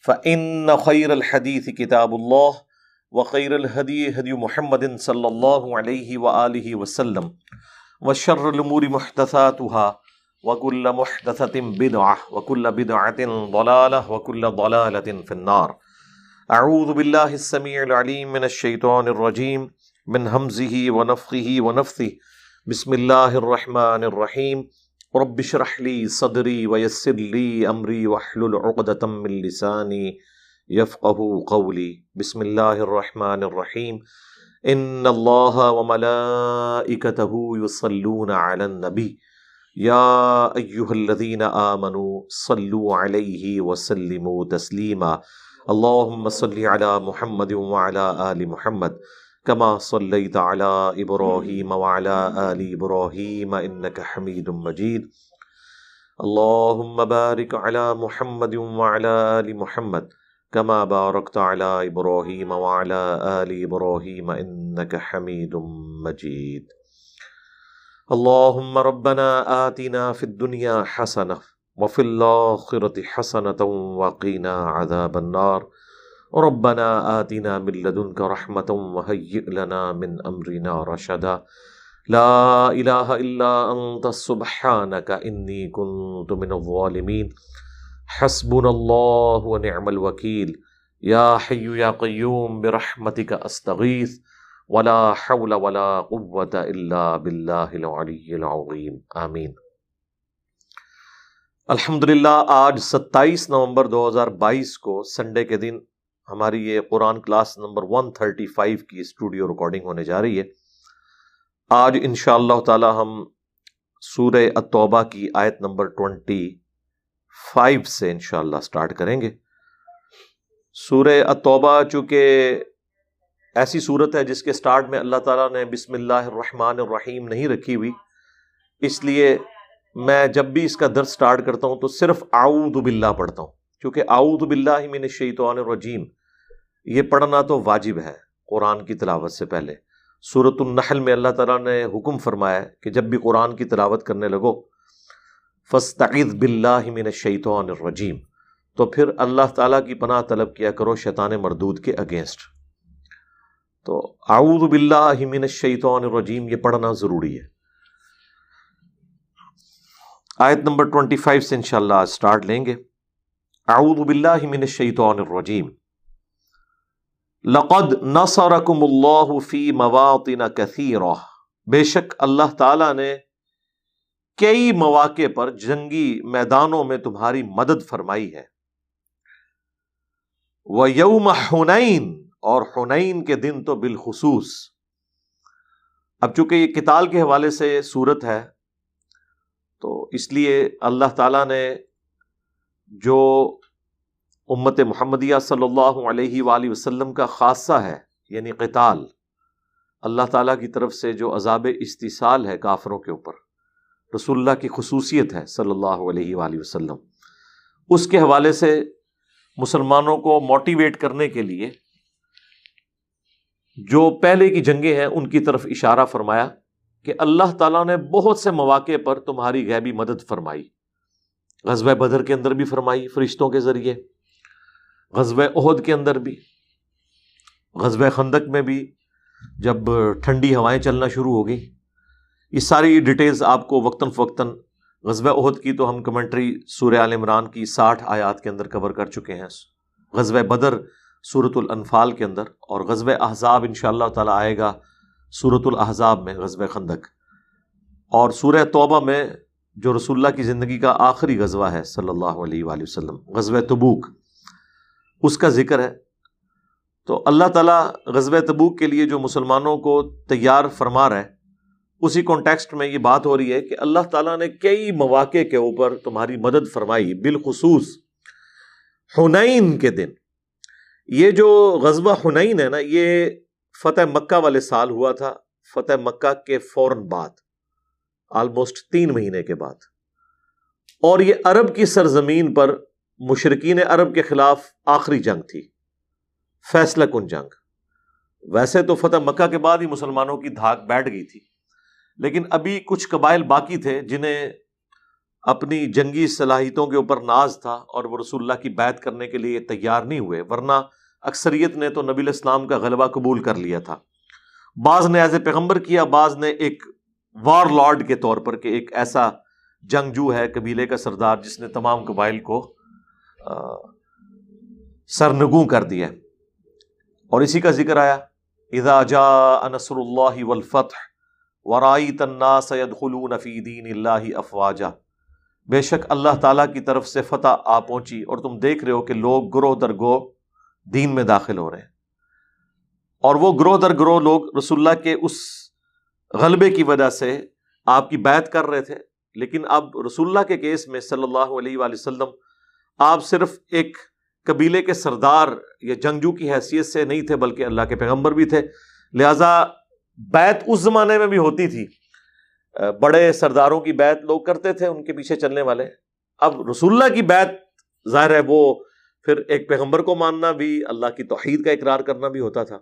فإن خير الحديث كتاب الله وخير الهدي هدي محمد صلى الله عليه وآله وسلم وشر الأمور محدثاتها وكل محدثة بدعة وكل بدعة ضلالة وكل ضلالة في النار أعوذ بالله السميع العليم من الشيطان الرجيم من همزه ونفخه ونفثه بسم الله الرحمن الرحيم رب اشرح لي صدري ويسر لي امري واحلل عقدة من لساني يفقهوا قولي. بسم الله الرحمن الرحيم. ان الله وملائكته يصلون على النبي. يا ايها الذين امنوا صلوا عليه وسلموا تسليما. اللهم صل على محمد وعلى ال محمد. كما صليت على ابراهيم وعلى ال ابراهيم انك حميد مجيد. اللهم بارك على محمد وعلى ال محمد كما باركت على ابراهيم وعلى ال ابراهيم انك حميد مجيد. اللهم ربنا آتنا في الدنيا حسنه وفي الاخره حسنه وقنا عذاب النار. ربنا آتنا من لدنك رحمة وهيئ لنا من أمرنا رشدا. لا إله إلا أنت، سبحانك إني كنت من الظالمين. حسبنا الله ونعم الوكيل. يا حي يا قيوم، برحمتك أستغيث. ولا حول ولا قوة إلا بالله العلي العظيم. آمين. الحمدللہ، آج ستائیس نومبر دو ہزار بائیس کو سنڈے کے دن ہماری یہ قرآن کلاس نمبر 135 کی اسٹوڈیو ریکارڈنگ ہونے جا رہی ہے۔ آج ان شاء اللہ تعالی ہم سورہ التوبہ کی آیت نمبر 25 سے انشاءاللہ اللہ اسٹارٹ کریں گے۔ سورہ التوبہ چونکہ ایسی صورت ہے جس کے سٹارٹ میں اللہ تعالیٰ نے بسم اللہ الرحمن الرحیم نہیں رکھی ہوئی، اس لیے میں جب بھی اس کا درد سٹارٹ کرتا ہوں تو صرف اعوذ باللہ پڑھتا ہوں۔ کیونکہ اعوذ باللہ من الشیطان الرجیم یہ پڑھنا تو واجب ہے قرآن کی تلاوت سے پہلے۔ صورت النحل میں اللہ تعالیٰ نے حکم فرمایا کہ جب بھی قرآن کی تلاوت کرنے لگو فستعذ باللہ من الشیطان الرجیم۔ تو پھر اللہ تعالیٰ کی پناہ طلب کیا کرو شیطان مردود کے اگینسٹ تو اعوذ باللہ من الشیطان الرجیم، یہ پڑھنا ضروری ہے۔ آیت نمبر 25 سے انشاءاللہ آج سٹارٹ لیں گے۔ اعوذ باللہ من الشیطان الرجیم۔ لقد نصرکم اللہ فی مواطن کثیرہ۔ بے شک اللہ تعالی نے کئی مواقع پر جنگی میدانوں میں تمہاری مدد فرمائی ہے۔ وہ یوم حنین اور حنین کے دن تو بالخصوص۔ اب چونکہ یہ کتال کے حوالے سے صورت ہے، تو اس لیے اللہ تعالیٰ نے جو امت محمدیہ صلی اللہ علیہ وآلہ وسلم کا خاصہ ہے یعنی قتال۔ اللہ تعالیٰ کی طرف سے جو عذاب استحصال ہے کافروں کے اوپر، رسول اللہ کی خصوصیت ہے صلی اللہ علیہ وآلہ وسلم۔ اس کے حوالے سے مسلمانوں کو موٹیویٹ کرنے کے لیے جو پہلے کی جنگیں ہیں، ان کی طرف اشارہ فرمایا کہ اللہ تعالیٰ نے بہت سے مواقع پر تمہاری غیبی مدد فرمائی۔ غزوہ بدر کے اندر بھی فرمائی، فرشتوں کے ذریعے۔ غزوہ عہد کے اندر بھی، غزوہ خندق میں بھی جب ٹھنڈی ہوائیں چلنا شروع ہو گئی یہ ساری ڈیٹیلز آپ کو وقتاً فوقتاً غزوہ عہد کی تو ہم کمنٹری سورہ عال عمران کی ساٹھ آیات کے اندر کور کر چکے ہیں۔ غزوہ بدر صورت الانفال کے اندر اور غزوہ احزاب ان شاء اللہ تعالیٰ آئے گا صورت الحضاب میں، غزوہ خندق۔ اور سورہ توبہ میں جو رسول اللہ کی زندگی کا آخری غزوہ ہے صلی اللہ علیہ وآلہ وسلم، غزوہ تبوک۔ اس کا ذکر ہے۔ تو اللہ تعالیٰ غزب تبوک کے لیے جو مسلمانوں کو تیار فرما رہا ہے، اسی کانٹیکسٹ میں یہ بات ہو رہی ہے کہ اللہ تعالیٰ نے کئی مواقع کے اوپر تمہاری مدد فرمائی، بالخصوص حنین کے دن۔ یہ جو غزوہ حنین ہے نا، یہ فتح مکہ والے سال ہوا تھا، فتح مکہ کے فوراً بعد آلموسٹ تین مہینے کے بعد۔ اور یہ عرب کی سرزمین پر مشرقین عرب کے خلاف آخری جنگ تھی، فیصلہ کن جنگ۔ ویسے تو فتح مکہ کے بعد ہی مسلمانوں کی دھاک بیٹھ گئی تھی، لیکن ابھی کچھ قبائل باقی تھے جنہیں اپنی جنگی صلاحیتوں کے اوپر ناز تھا اور وہ رسول اللہ کی بیعت کرنے کے لیے تیار نہیں ہوئے، ورنہ اکثریت نے تو نبی الاسلام کا غلبہ قبول کر لیا تھا۔ بعض نے ایز اے پیغمبر کیا، بعض نے ایک وار لارڈ کے طور پر کہ ایک ایسا جنگجو ہے، قبیلے کا سردار جس نے تمام قبائل کو سرنگوں کر دیا اور اسی کا ذکر آیا، اذا جاء نصر اللہ والفتح ورائیت الناس يدخلون فی دین اللہ افواجا. بے شک اللہ تعالیٰ کی طرف سے فتح آ پہنچی، اور تم دیکھ رہے ہو کہ لوگ گروہ در گو دین میں داخل ہو رہے ہیں۔ اور وہ گروہ در گروہ لوگ رسول اللہ کے اس غلبے کی وجہ سے آپ کی بیعت کر رہے تھے، لیکن اب رسول اللہ کے کیس میں صلی اللہ علیہ وآلہ وسلم آپ صرف ایک قبیلے کے سردار یا جنگجو کی حیثیت سے نہیں تھے، بلکہ اللہ کے پیغمبر بھی تھے۔ لہذا بیت اس زمانے میں بھی ہوتی تھی۔ بڑے سرداروں کی بیت لوگ کرتے تھے، ان کے پیچھے چلنے والے۔ اب رسول اللہ کی بیت ظاہر ہے، وہ پھر ایک پیغمبر کو ماننا بھی، اللہ کی توحید کا اقرار کرنا بھی ہوتا تھا۔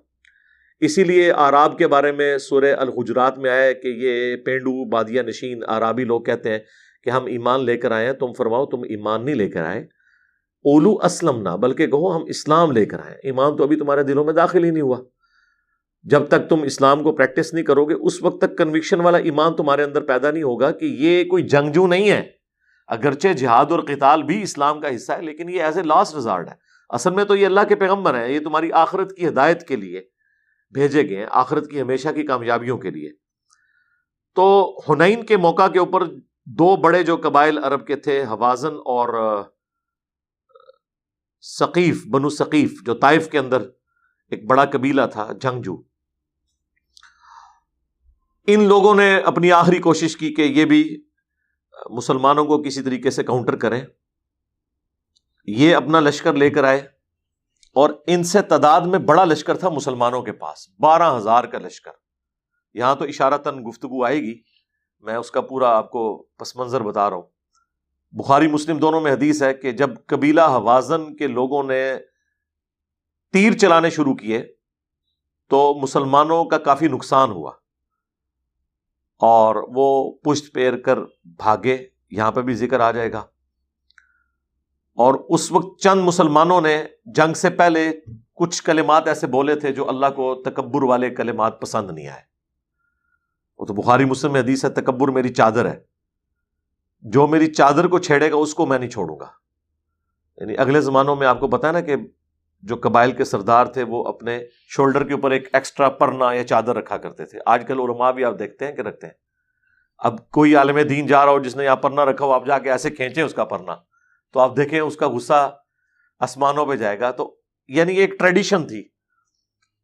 اسی لیے آراب کے بارے میں سورہ الحجرات میں آیا کہ یہ پینڈو بادیا نشین، آرابی لوگ کہتے ہیں کہ ہم ایمان لے کر آئے ہیں، تم فرماؤ تم ایمان نہیں لے کر آئے۔ اولو اسلم نہ بلکہ کہو ہم اسلام لے کر آئے۔ ایمان تو ابھی تمہارے دلوں میں داخل ہی نہیں ہوا۔ جب تک تم اسلام کو پریکٹس نہیں کرو گے، اس وقت تک کنوکشن والا ایمان تمہارے اندر پیدا نہیں ہوگا کہ یہ کوئی جنگجو نہیں ہے۔ اگرچہ جہاد اور قتال بھی اسلام کا حصہ ہے، لیکن یہ ایز اے لاسٹ ریزارٹ ہے۔ اصل میں تو یہ اللہ کے پیغمبر ہیں، یہ تمہاری آخرت کی ہدایت کے لیے بھیجے گئے ہیں، آخرت کی ہمیشہ کی کامیابیوں کے لیے۔ تو ہنین کے موقع کے اوپر دو بڑے جو قبائل عرب کے تھے، حوازن اور ثقیف، بنو ثقیف، جو طائف کے اندر ایک بڑا قبیلہ تھا جنگجو ان لوگوں نے اپنی آخری کوشش کی کہ یہ بھی مسلمانوں کو کسی طریقے سے کاؤنٹر کریں۔ یہ اپنا لشکر لے کر آئے اور ان سے تعداد میں بڑا لشکر تھا مسلمانوں کے پاس۔ بارہ ہزار کا لشکر۔ یہاں تو اشارہ تن گفتگو آئے گی۔ میں اس کا پورا آپ کو پس منظر بتا رہا ہوں۔ بخاری مسلم دونوں میں حدیث ہے کہ جب قبیلہ حوازن کے لوگوں نے تیر چلانے شروع کیے تو مسلمانوں کا کافی نقصان ہوا اور وہ پشت پیر کر بھاگے، یہاں پہ بھی ذکر آ جائے گا۔ اور اس وقت چند مسلمانوں نے جنگ سے پہلے کچھ کلمات ایسے بولے تھے جو اللہ کو تکبر والے کلمات پسند نہیں آئے۔ وہ تو بخاری مسلم میں حدیث ہے، تکبر میری چادر ہے۔ جو میری چادر کو چھیڑے گا، اس کو میں نہیں چھوڑوں گا۔ یعنی اگلے زمانوں میں آپ کو پتا نا کہ جو قبائل کے سردار تھے، وہ اپنے شولڈر کے اوپر ایک ایکسٹرا پرنا یا چادر رکھا کرتے تھے۔ آج کل علماء بھی آپ دیکھتے ہیں کہ رکھتے ہیں۔ اب کوئی عالم دین جا رہا ہو جس نے یہاں پرنا رکھا ہو، آپ جا کے ایسے کھینچے اس کا پرنا۔ تو آپ دیکھیں اس کا غصہ آسمانوں پہ جائے گا۔ تو یعنی ایک ٹریڈیشن تھی۔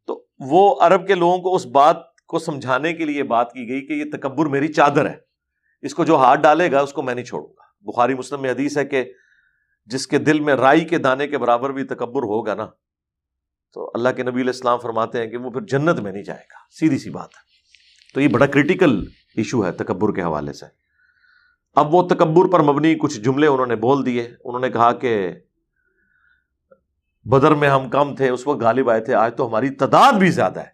تو وہ عرب کے لوگوں کو اس بات کو سمجھانے کے لیے بات کی گئی کہ یہ تکبر میری چادر ہے۔ اس کو جو ہاتھ ڈالے گا، اس کو میں نہیں چھوڑوں گا۔ بخاری مسلم میں حدیث ہے کہ جس کے دل میں رائی کے دانے کے برابر بھی تکبر ہوگا نا، تو اللہ کے نبی علیہ السلام فرماتے ہیں کہ وہ پھر جنت میں نہیں جائے گا۔ سیدھی سی بات ہے۔ تو یہ بڑا کریٹیکل ایشو ہے تکبر کے حوالے سے۔ اب وہ تکبر پر مبنی کچھ جملے انہوں نے بول دیے۔ انہوں نے کہا کہ بدر میں ہم کم تھے، اس وقت غالب آئے تھے، آج تو ہماری تعداد بھی زیادہ ہے۔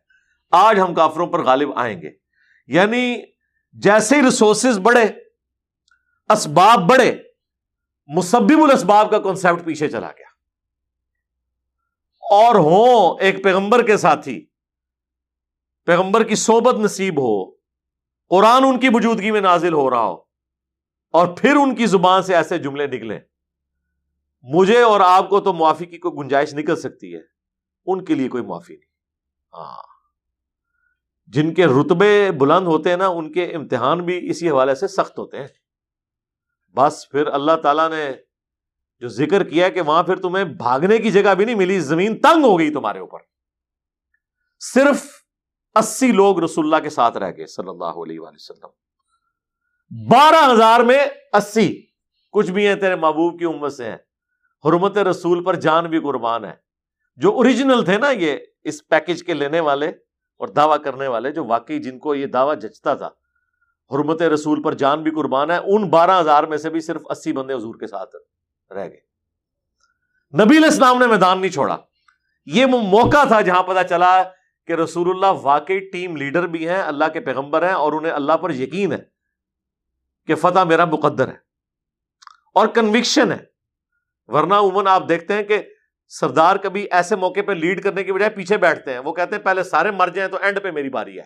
آج ہم کافروں پر غالب آئیں گے۔ یعنی جیسے ہی ریسورسز بڑھے، اسباب بڑھے، مسبب الاسباب کا کانسیپٹ پیچھے چلا گیا۔ اور ہوں، ایک پیغمبر کے ساتھی، پیغمبر کی صحبت نصیب ہو، قرآن ان کی موجودگی میں نازل ہو رہا ہو، اور پھر ان کی زبان سے ایسے جملے نکلے مجھے اور آپ کو تو معافی کی کوئی گنجائش نکل سکتی ہے، ان کے لیے کوئی معافی نہیں۔ ہاں۔ جن کے رتبے بلند ہوتے ہیں نا، ان کے امتحان بھی اسی حوالے سے سخت ہوتے ہیں۔ بس پھر اللہ تعالیٰ نے جو ذکر کیا کہ وہاں پھر تمہیں بھاگنے کی جگہ بھی نہیں ملی، زمین تنگ ہو گئی تمہارے اوپر۔ صرف اسی لوگ رسول اللہ کے ساتھ رہ گئے، صلی اللہ علیہ وآلہ وسلم۔ بارہ ہزار میں اسی۔ کچھ بھی ہیں تیرے محبوب کی امت سے ہیں۔ حرمت رسول پر جان بھی قربان ہے۔ جو اوریجنل تھے نا یہ اس پیکج کے لینے والے اور دعویٰ کرنے والے جو واقعی جن کو یہ دعویٰ جچتا تھا، حرمت رسول پر جان بھی قربان ہے، ان بارہ ہزار میں سے بھی صرف اسی بندے حضور کے ساتھ رہ گئے۔ نبی الاسلام نے میدان نہیں چھوڑا۔ یہ موقع تھا جہاں پتا چلا کہ رسول اللہ واقعی ٹیم لیڈر بھی ہیں، اللہ کے پیغمبر ہیں اور انہیں اللہ پر یقین ہے کہ فتح میرا مقدر ہے اور کنوکشن ہے۔ ورنہ عموماً آپ دیکھتے ہیں کہ سردار کبھی ایسے موقع پہ لیڈ کرنے کی بجائے پیچھے بیٹھتے ہیں۔ وہ کہتے ہیں، پہلے سارے مر جائیں تو اینڈ پہ میری باری ہے۔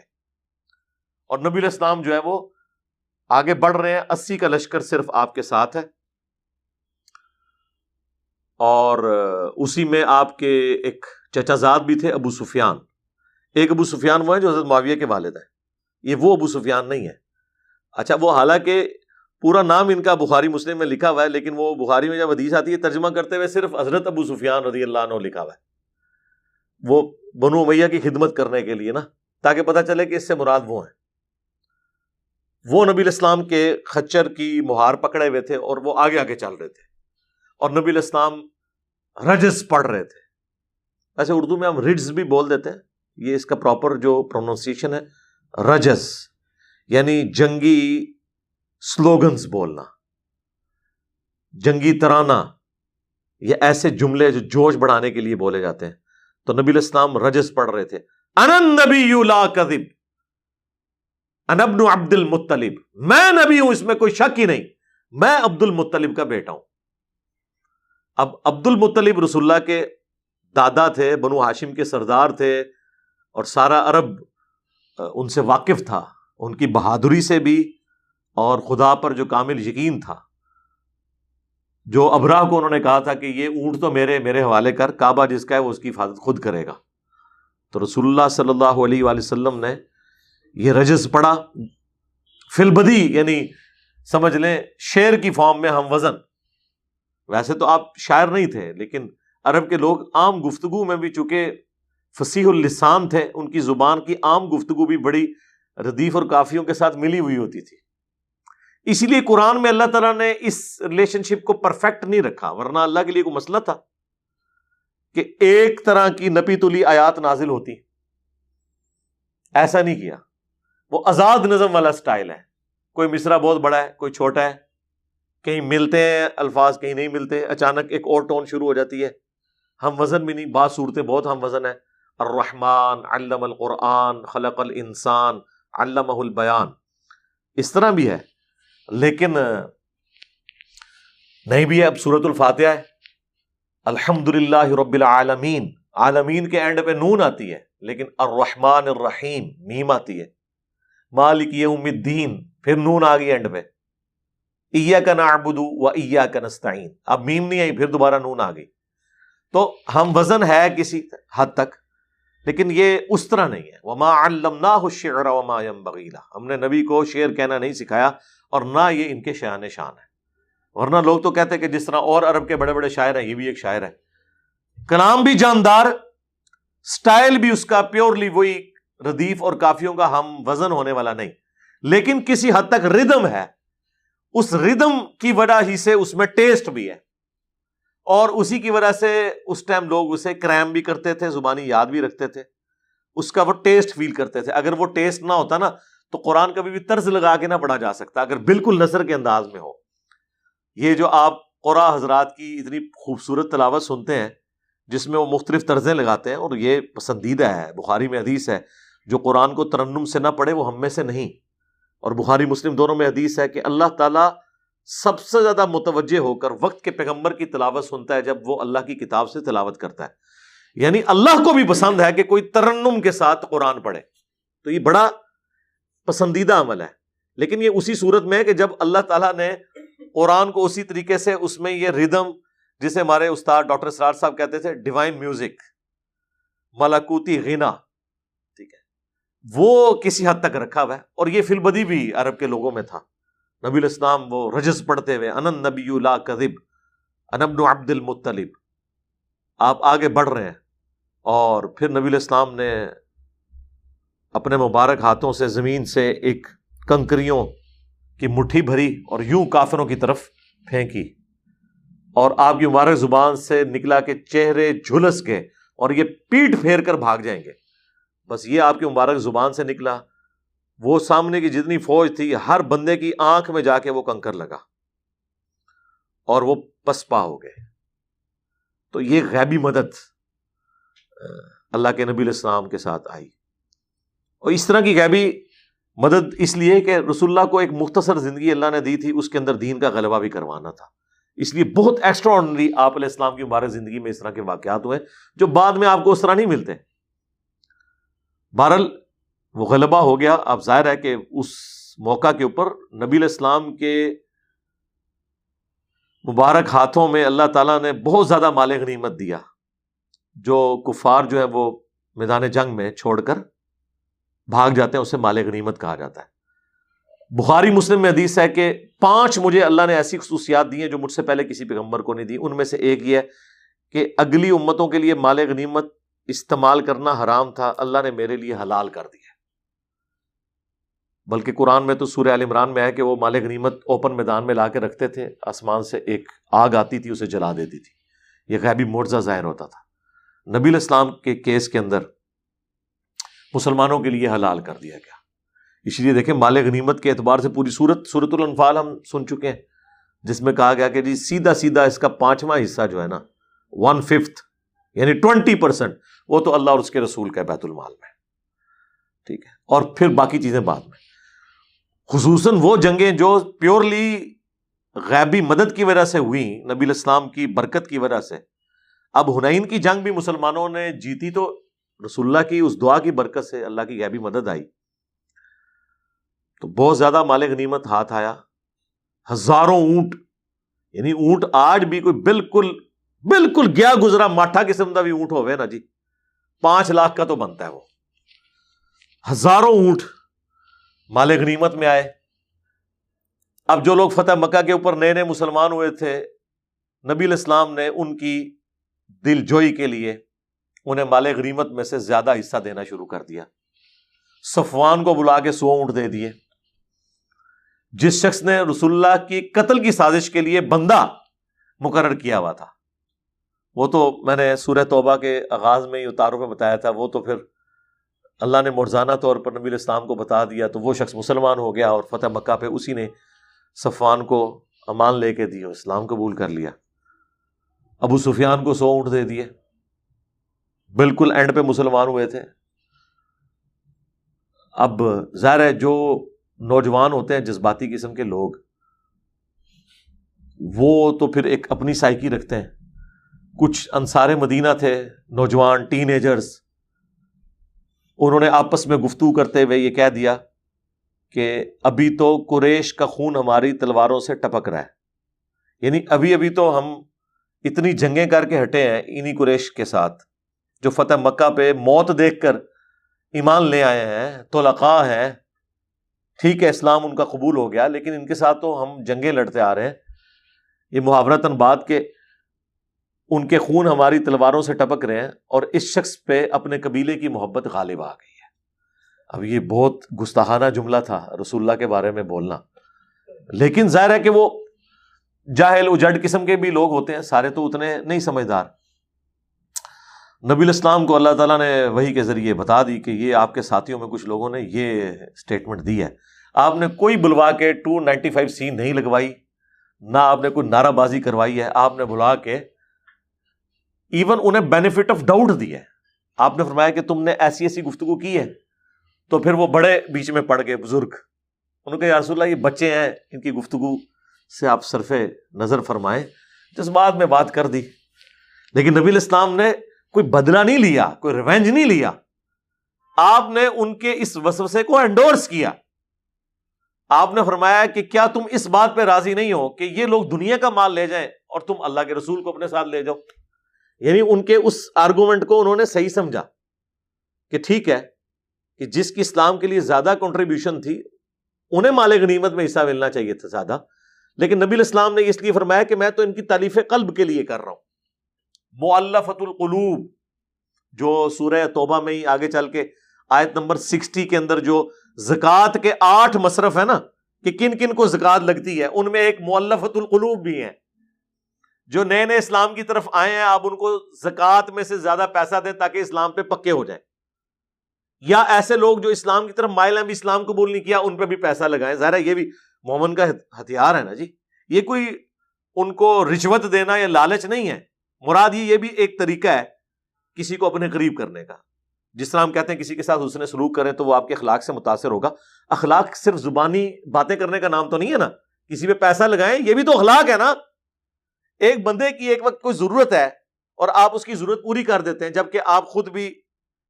اور نبی الاسلام جو ہے وہ آگے بڑھ رہے ہیں۔ اسی کا لشکر صرف آپ کے ساتھ ہے۔ اور اسی میں آپ کے ایک چچا زاد بھی تھے، ابو سفیان۔ ایک ابو سفیان وہ ہے جو حضرت معاویہ کے والد ہیں۔ یہ وہ ابو سفیان نہیں ہے اچھا وہ حالانکہ پورا نام ان کا بخاری مسلم میں لکھا ہوا ہے، لیکن وہ بخاری میں جب حدیث آتی ہے، ترجمہ کرتے ہوئے صرف حضرت ابو سفیان رضی اللہ عنہ لکھا ہوا ہے۔ وہ بنو میاں کی خدمت کرنے کے لیے نا، تاکہ پتہ چلے کہ اس سے مراد وہ ہیں۔ وہ نبی الاسلام کے خچر کی مہار پکڑے ہوئے تھے اور وہ آگے آگے چل رہے تھے۔ اور نبی الاسلام رجز پڑھ رہے تھے۔ ایسے اردو میں ہم رڈز بھی بول دیتے ہیں۔ یہ اس کا پراپر جو پروننسیشن ہے، رجز یعنی جنگی سلوگنز بولنا۔ جنگی ترانہ، یہ ایسے جملے جو جوش بڑھانے کے لیے بولے جاتے ہیں۔ تو نبی الاسلام رجز پڑھ رہے تھے۔ انن نبی لا کذب۔ انبن عبد المطلب۔ میں نبی ہوں، اس میں کوئی شک ہی نہیں۔ میں عبد المطلب کا بیٹا ہوں۔ اب عبد المطلب رسول اللہ کے دادا تھے، بنو ہاشم کے سردار تھے اور سارا عرب ان سے واقف تھا۔ ان کی بہادری سے بھی اور خدا پر جو کامل یقین تھا، جو ابراہ کو انہوں نے کہا تھا کہ یہ اونٹ تو میرے میرے حوالے کر، کعبہ جس کا ہے وہ اس کی حفاظت خود کرے گا۔ تو رسول اللہ صلی اللہ علیہ وآلہ وسلم نے یہ رجز پڑا فلبدی یعنی سمجھ لیں شیر کی فارم میں ہم وزن۔ ویسے تو آپ شاعر نہیں تھے، لیکن عرب کے لوگ عام گفتگو میں بھی چونکہ فصیح السان تھے، ان کی زبان کی عام گفتگو بھی بڑی ردیف اور کافیوں کے ساتھ ملی ہوئی ہوتی تھی۔ اسی لیے قرآن میں اللہ تعالیٰ نے اس ریلیشن شپ کو پرفیکٹ نہیں رکھا، ورنہ اللہ کے لیے کوئی مسئلہ تھا کہ ایک طرح کی نپی تلی آیات نازل ہوتی۔ ایسا نہیں کیا۔ وہ آزاد نظم والا سٹائل ہے۔ کوئی مصرا بہت بڑا ہے، کوئی چھوٹا ہے۔ کہیں ملتے ہیں، الفاظ کہیں نہیں ملتے۔ اچانک ایک اور ٹون شروع ہو جاتی ہے۔ ہم وزن بھی نہیں، بعض صورتیں بہت ہم وزن ہے الرحمن علم القرآن خلق الانسان علمہ البیان۔ اس طرح بھی ہے۔ لیکن، نہیں بھی ہے، اب سورت الفاتحہ ہے۔ الحمد للہ رب العالمین۔ عالمین کے اینڈ پہ نون آتی ہے، لیکن الرحمن الرحیم، میم آتی ہے۔ مالک یوم الدین، پھر نون آ گئی اینڈ پہ۔ ایا کا نعبدو و ایا کا نستعین۔ اب میم نہیں آئی، پھر دوبارہ نون آ گئی۔ تو ہم وزن ہے کسی حد تک، لیکن یہ اس طرح نہیں ہے۔ وما علمناہ الشعر وما ينبغي له۔ ہم نے نبی کو شعر کہنا نہیں سکھایا۔ اور نہ یہ ان کے شان شان ہے۔ ورنہ لوگ تو کہتے ہیں کہ جس طرح اور عرب کے بڑے بڑے شاعر ہیں، یہ بھی ایک شاعر ہے۔ کلام بھی جاندار، سٹائل بھی اس کا پیورلی وہی ردیف اور کافیوں کا ہم وزن ہونے والا نہیں۔ لیکن کسی حد تک ردم ہے۔ اس ردم کی وجہ ہی سے اس میں ٹیسٹ بھی ہے۔ اور اسی کی وجہ سے اس ٹائم لوگ اسے کریم بھی کرتے تھے، زبانی یاد بھی رکھتے تھے۔ اس کا وہ ٹیسٹ فیل کرتے تھے۔ اگر وہ ٹیسٹ نہ ہوتا نا تو قرآن کبھی بھی طرز لگا کے نہ پڑھا جا سکتا اگر بالکل نثر کے انداز میں ہو۔ یہ جو آپ قرآ حضرات کی اتنی خوبصورت تلاوت سنتے ہیں، جس میں وہ مختلف طرزیں لگاتے ہیں، اور یہ پسندیدہ ہے، بخاری میں حدیث ہے، جو قرآن کو ترنم سے نہ پڑھے، وہ ہم میں سے نہیں۔ اور بخاری مسلم دونوں میں حدیث ہے کہ اللہ تعالیٰ سب سے زیادہ متوجہ ہو کر وقت کے پیغمبر کی تلاوت سنتا ہے جب وہ اللہ کی کتاب سے تلاوت کرتا ہے۔ یعنی اللہ کو بھی پسند ہے کہ کوئی ترنم کے ساتھ قرآن پڑھے۔ تو یہ بڑا پسندیدہ عمل ہے۔ لیکن یہ اسی صورت میں ہے کہ جب اللہ تعالیٰ نے قرآن کو اسی طریقے سے اس میں یہ ردم جسے ہمارے استاد ڈاکٹر سرار صاحب کہتے تھے، ڈیوائن میوزک ملاکوتی غنا، ٹھیک ہے، وہ کسی حد تک رکھا ہوا ہے۔ اور یہ فل بدی بھی عرب کے لوگوں میں تھا۔ نبی الاسلام وہ رجز پڑھتے ہوئے، انن نبی لا کذب انبن عبد المطلب۔ آپ آگے بڑھ رہے ہیں۔ اور پھر نبی الاسلام نے اپنے مبارک ہاتھوں سے زمین سے ایک کنکریوں کی مٹھی بھری اور یوں کافروں کی طرف پھینکی۔ اور آپ کی مبارک زبان سے نکلا کہ چہرے جھلس کے اور یہ پیٹ پھیر کر بھاگ جائیں گے۔ بس یہ آپ کی مبارک زبان سے نکلا۔ وہ سامنے کی جتنی فوج تھی، ہر بندے کی آنکھ میں جا کے وہ کنکر لگا اور وہ پسپا ہو گئے۔ تو یہ غیبی مدد اللہ کے نبی الاسلام کے ساتھ آئی۔ اور اس طرح کی غیبی مدد اس لیے کہ رسول اللہ کو ایک مختصر زندگی اللہ نے دی تھی، اس کے اندر دین کا غلبہ بھی کروانا تھا۔ اس لیے بہت ایکسٹرا آرڈنری آپ علیہ السلام کی مبارک زندگی میں اس طرح کے واقعات ہوئے جو بعد میں آپ کو اس طرح نہیں ملتے۔ بہرل وہ غلبہ ہو گیا۔ اب ظاہر ہے کہ اس موقع کے اوپر نبی الاسلام کے مبارک ہاتھوں میں اللہ تعالیٰ نے بہت زیادہ مال غنیمت دیا، جو کفار جو ہے وہ میدان جنگ میں چھوڑ کر بھاگ جاتے ہیں، اسے مال غنیمت کہا جاتا ہے۔ بخاری مسلم میں حدیث ہے کہ پانچ مجھے اللہ نے ایسی خصوصیات دی ہیں جو مجھ سے پہلے کسی پیغمبر کو نہیں دی۔ ان میں سے ایک یہ ہے کہ اگلی امتوں کے لیے مال غنیمت استعمال کرنا حرام تھا، اللہ نے میرے لیے حلال کر دیا۔ بلکہ قرآن میں تو سورہ عال عمران میں ہے کہ وہ مال غنیمت اوپن میدان میں لا کے رکھتے تھے، آسمان سے ایک آگ آتی تھی، اسے جلا دیتی تھی۔ یہ غیبی مرزا ظاہر ہوتا تھا۔ نبی الاسلام کے کیس کے اندر مسلمانوں کے لیے حلال کر دیا گیا۔ اس لیے دیکھیں مال غنیمت کے اعتبار سے پوری صورت صورت الانفال ہم سن چکے ہیں، جس میں کہا گیا کہ جی سیدھا سیدھا اس کا پانچواں حصہ جو ہے نا ون ففتھ یعنی ٹوینٹی پرسینٹ وہ تو اللہ اور اس کے رسول کا بیت المال میں۔ ٹھیک ہے، اور پھر باقی چیزیں بعد میں۔ خصوصاً وہ جنگیں جو پیورلی غیبی مدد کی وجہ سے ہوئی نبی الاسلام کی برکت کی وجہ سے۔ اب ہنین کی جنگ بھی مسلمانوں نے جیتی تو رسول اللہ کی اس دعا کی برکت سے اللہ کی غیبی مدد آئی۔ تو بہت زیادہ مال غنیمت ہاتھ آیا۔ ہزاروں اونٹ یعنی اونٹ آج بھی کوئی بالکل بالکل گیا گزرا، ماٹھا قسم کا بھی اونٹ ہوئے نا جی۔ پانچ لاکھ کا تو بنتا ہے وہ۔ ہزاروں اونٹ مال غنیمت میں آئے۔ اب جو لوگ فتح مکہ کے اوپر نئے نئے مسلمان ہوئے تھے، نبی الاسلام نے ان کی دل جوئی کے لیے انہیں مال غنیمت میں سے زیادہ حصہ دینا شروع کر دیا۔ صفوان کو بلا کے سو اونٹ دے دیے۔ جس شخص نے رسول اللہ کی قتل کی سازش کے لیے بندہ مقرر کیا ہوا تھا، وہ تو میں نے سورہ توبہ کے آغاز میں ہی اتاروں میں بتایا تھا، وہ تو پھر اللہ نے مرزانہ طور پر نبی الاسلام کو بتا دیا تو وہ شخص مسلمان ہو گیا اور فتح مکہ پہ اسی نے صفوان کو امان لے کے دیا اسلام قبول کر لیا۔ ابو سفیان کو سو اونٹ دے دیے۔ بالکل اینڈ پہ مسلمان ہوئے تھے۔ اب ظاہر ہے جو نوجوان ہوتے ہیں، جذباتی قسم کے لوگ، وہ تو پھر ایک اپنی سائیکی رکھتے ہیں۔ کچھ انصار مدینہ تھے، نوجوان ٹین ایجرس انہوں نے آپس میں گفتگو کرتے ہوئے یہ کہہ دیا کہ ابھی تو قریش کا خون ہماری تلواروں سے ٹپک رہا ہے۔ یعنی ابھی ابھی تو ہم اتنی جنگیں کر کے ہٹے ہیں انہیں قریش کے ساتھ۔ جو فتح مکہ پہ موت دیکھ کر ایمان لے آئے ہیں تو لقا ہے ٹھیک ہے، اسلام ان کا قبول ہو گیا، لیکن ان کے ساتھ تو ہم جنگیں لڑتے آ رہے ہیں۔ یہ محاورتن بات کے ان کے خون ہماری تلواروں سے ٹپک رہے ہیں اور اس شخص پہ اپنے قبیلے کی محبت غالب آ گئی ہے۔ اب یہ بہت گستاخانہ جملہ تھا رسول اللہ کے بارے میں بولنا۔ لیکن ظاہر ہے کہ وہ جاہل اجڑ قسم کے بھی لوگ ہوتے ہیں، سارے تو اتنے نہیں سمجھدار۔ نبی الاسلام کو اللہ تعالیٰ نے وہی کے ذریعے بتا دی کہ یہ آپ کے ساتھیوں میں کچھ لوگوں نے یہ اسٹیٹمنٹ دی ہے۔ آپ نے کوئی بلوا کے ٹو نائنٹی فائیو سی نہیں لگوائی، نہ آپ نے کوئی نعرہ بازی کروائی ہے، آپ نے بلا کے ایون انہیں بینیفٹ آف ڈاؤٹ دی ہے۔ آپ نے فرمایا کہ تم نے ایسی ایسی گفتگو کی ہے، تو پھر وہ بڑے بیچ میں پڑ گئے بزرگ۔ انہوں نے کہا رسول اللہ، یہ بچے ہیں، ان کی گفتگو سے آپ صرف نظر فرمائیں۔ جس بات میں بات کر دی۔ لیکن نبی الاسلام نے کوئی بدلہ نہیں لیا، کوئی ریونج نہیں لیا۔ آپ نے ان کے اس وسوسے کو انڈورس کیا۔ آپ نے فرمایا کہ کیا تم اس بات پہ راضی نہیں ہو کہ یہ لوگ دنیا کا مال لے جائیں اور تم اللہ کے رسول کو اپنے ساتھ لے جاؤ؟ یعنی ان کے اس آرگومنٹ کو انہوں نے صحیح سمجھا کہ ٹھیک ہے کہ جس کی اسلام کے لیے زیادہ کنٹریبیوشن تھی، انہیں مال غنیمت میں حصہ ملنا چاہیے تھا زیادہ۔ لیکن نبی الاسلام نے اس لیے فرمایا کہ میں تو ان کی تعلیف قلب کے لیے کر رہا ہوں۔ معلفت القلوب، جو سورہ توبہ میں ہی آگے چل کے آیت نمبر سکسٹی کے اندر جو زکوٰۃ کے آٹھ مصرف ہے نا، کہ کن کن کو زکات لگتی ہے، ان میں ایک معلفت القلوب بھی ہے جو نئے نئے اسلام کی طرف آئے ہیں، آپ ان کو زکوٰۃ میں سے زیادہ پیسہ دیں تاکہ اسلام پہ پکے ہو جائیں۔ یا ایسے لوگ جو اسلام کی طرف مائل ہیں، بھی اسلام قبول نہیں کیا، ان پہ بھی پیسہ لگائیں۔ ظاہر ہے، یہ بھی مومن کا ہتھیار ہے نا جی۔ یہ کوئی ان کو رشوت دینا یا لالچ نہیں ہے۔ مراد یہ بھی ایک طریقہ ہے کسی کو اپنے قریب کرنے کا۔ جس طرح ہم کہتے ہیں کسی کے ساتھ اس نے سلوک کرے تو وہ آپ کے اخلاق سے متاثر ہوگا۔ اخلاق صرف زبانی باتیں کرنے کا نام تو نہیں ہے نا۔ کسی پہ پیسہ لگائیں، یہ بھی تو اخلاق ہے نا۔ ایک بندے کی ایک وقت کوئی ضرورت ہے اور آپ اس کی ضرورت پوری کر دیتے ہیں، جبکہ آپ خود بھی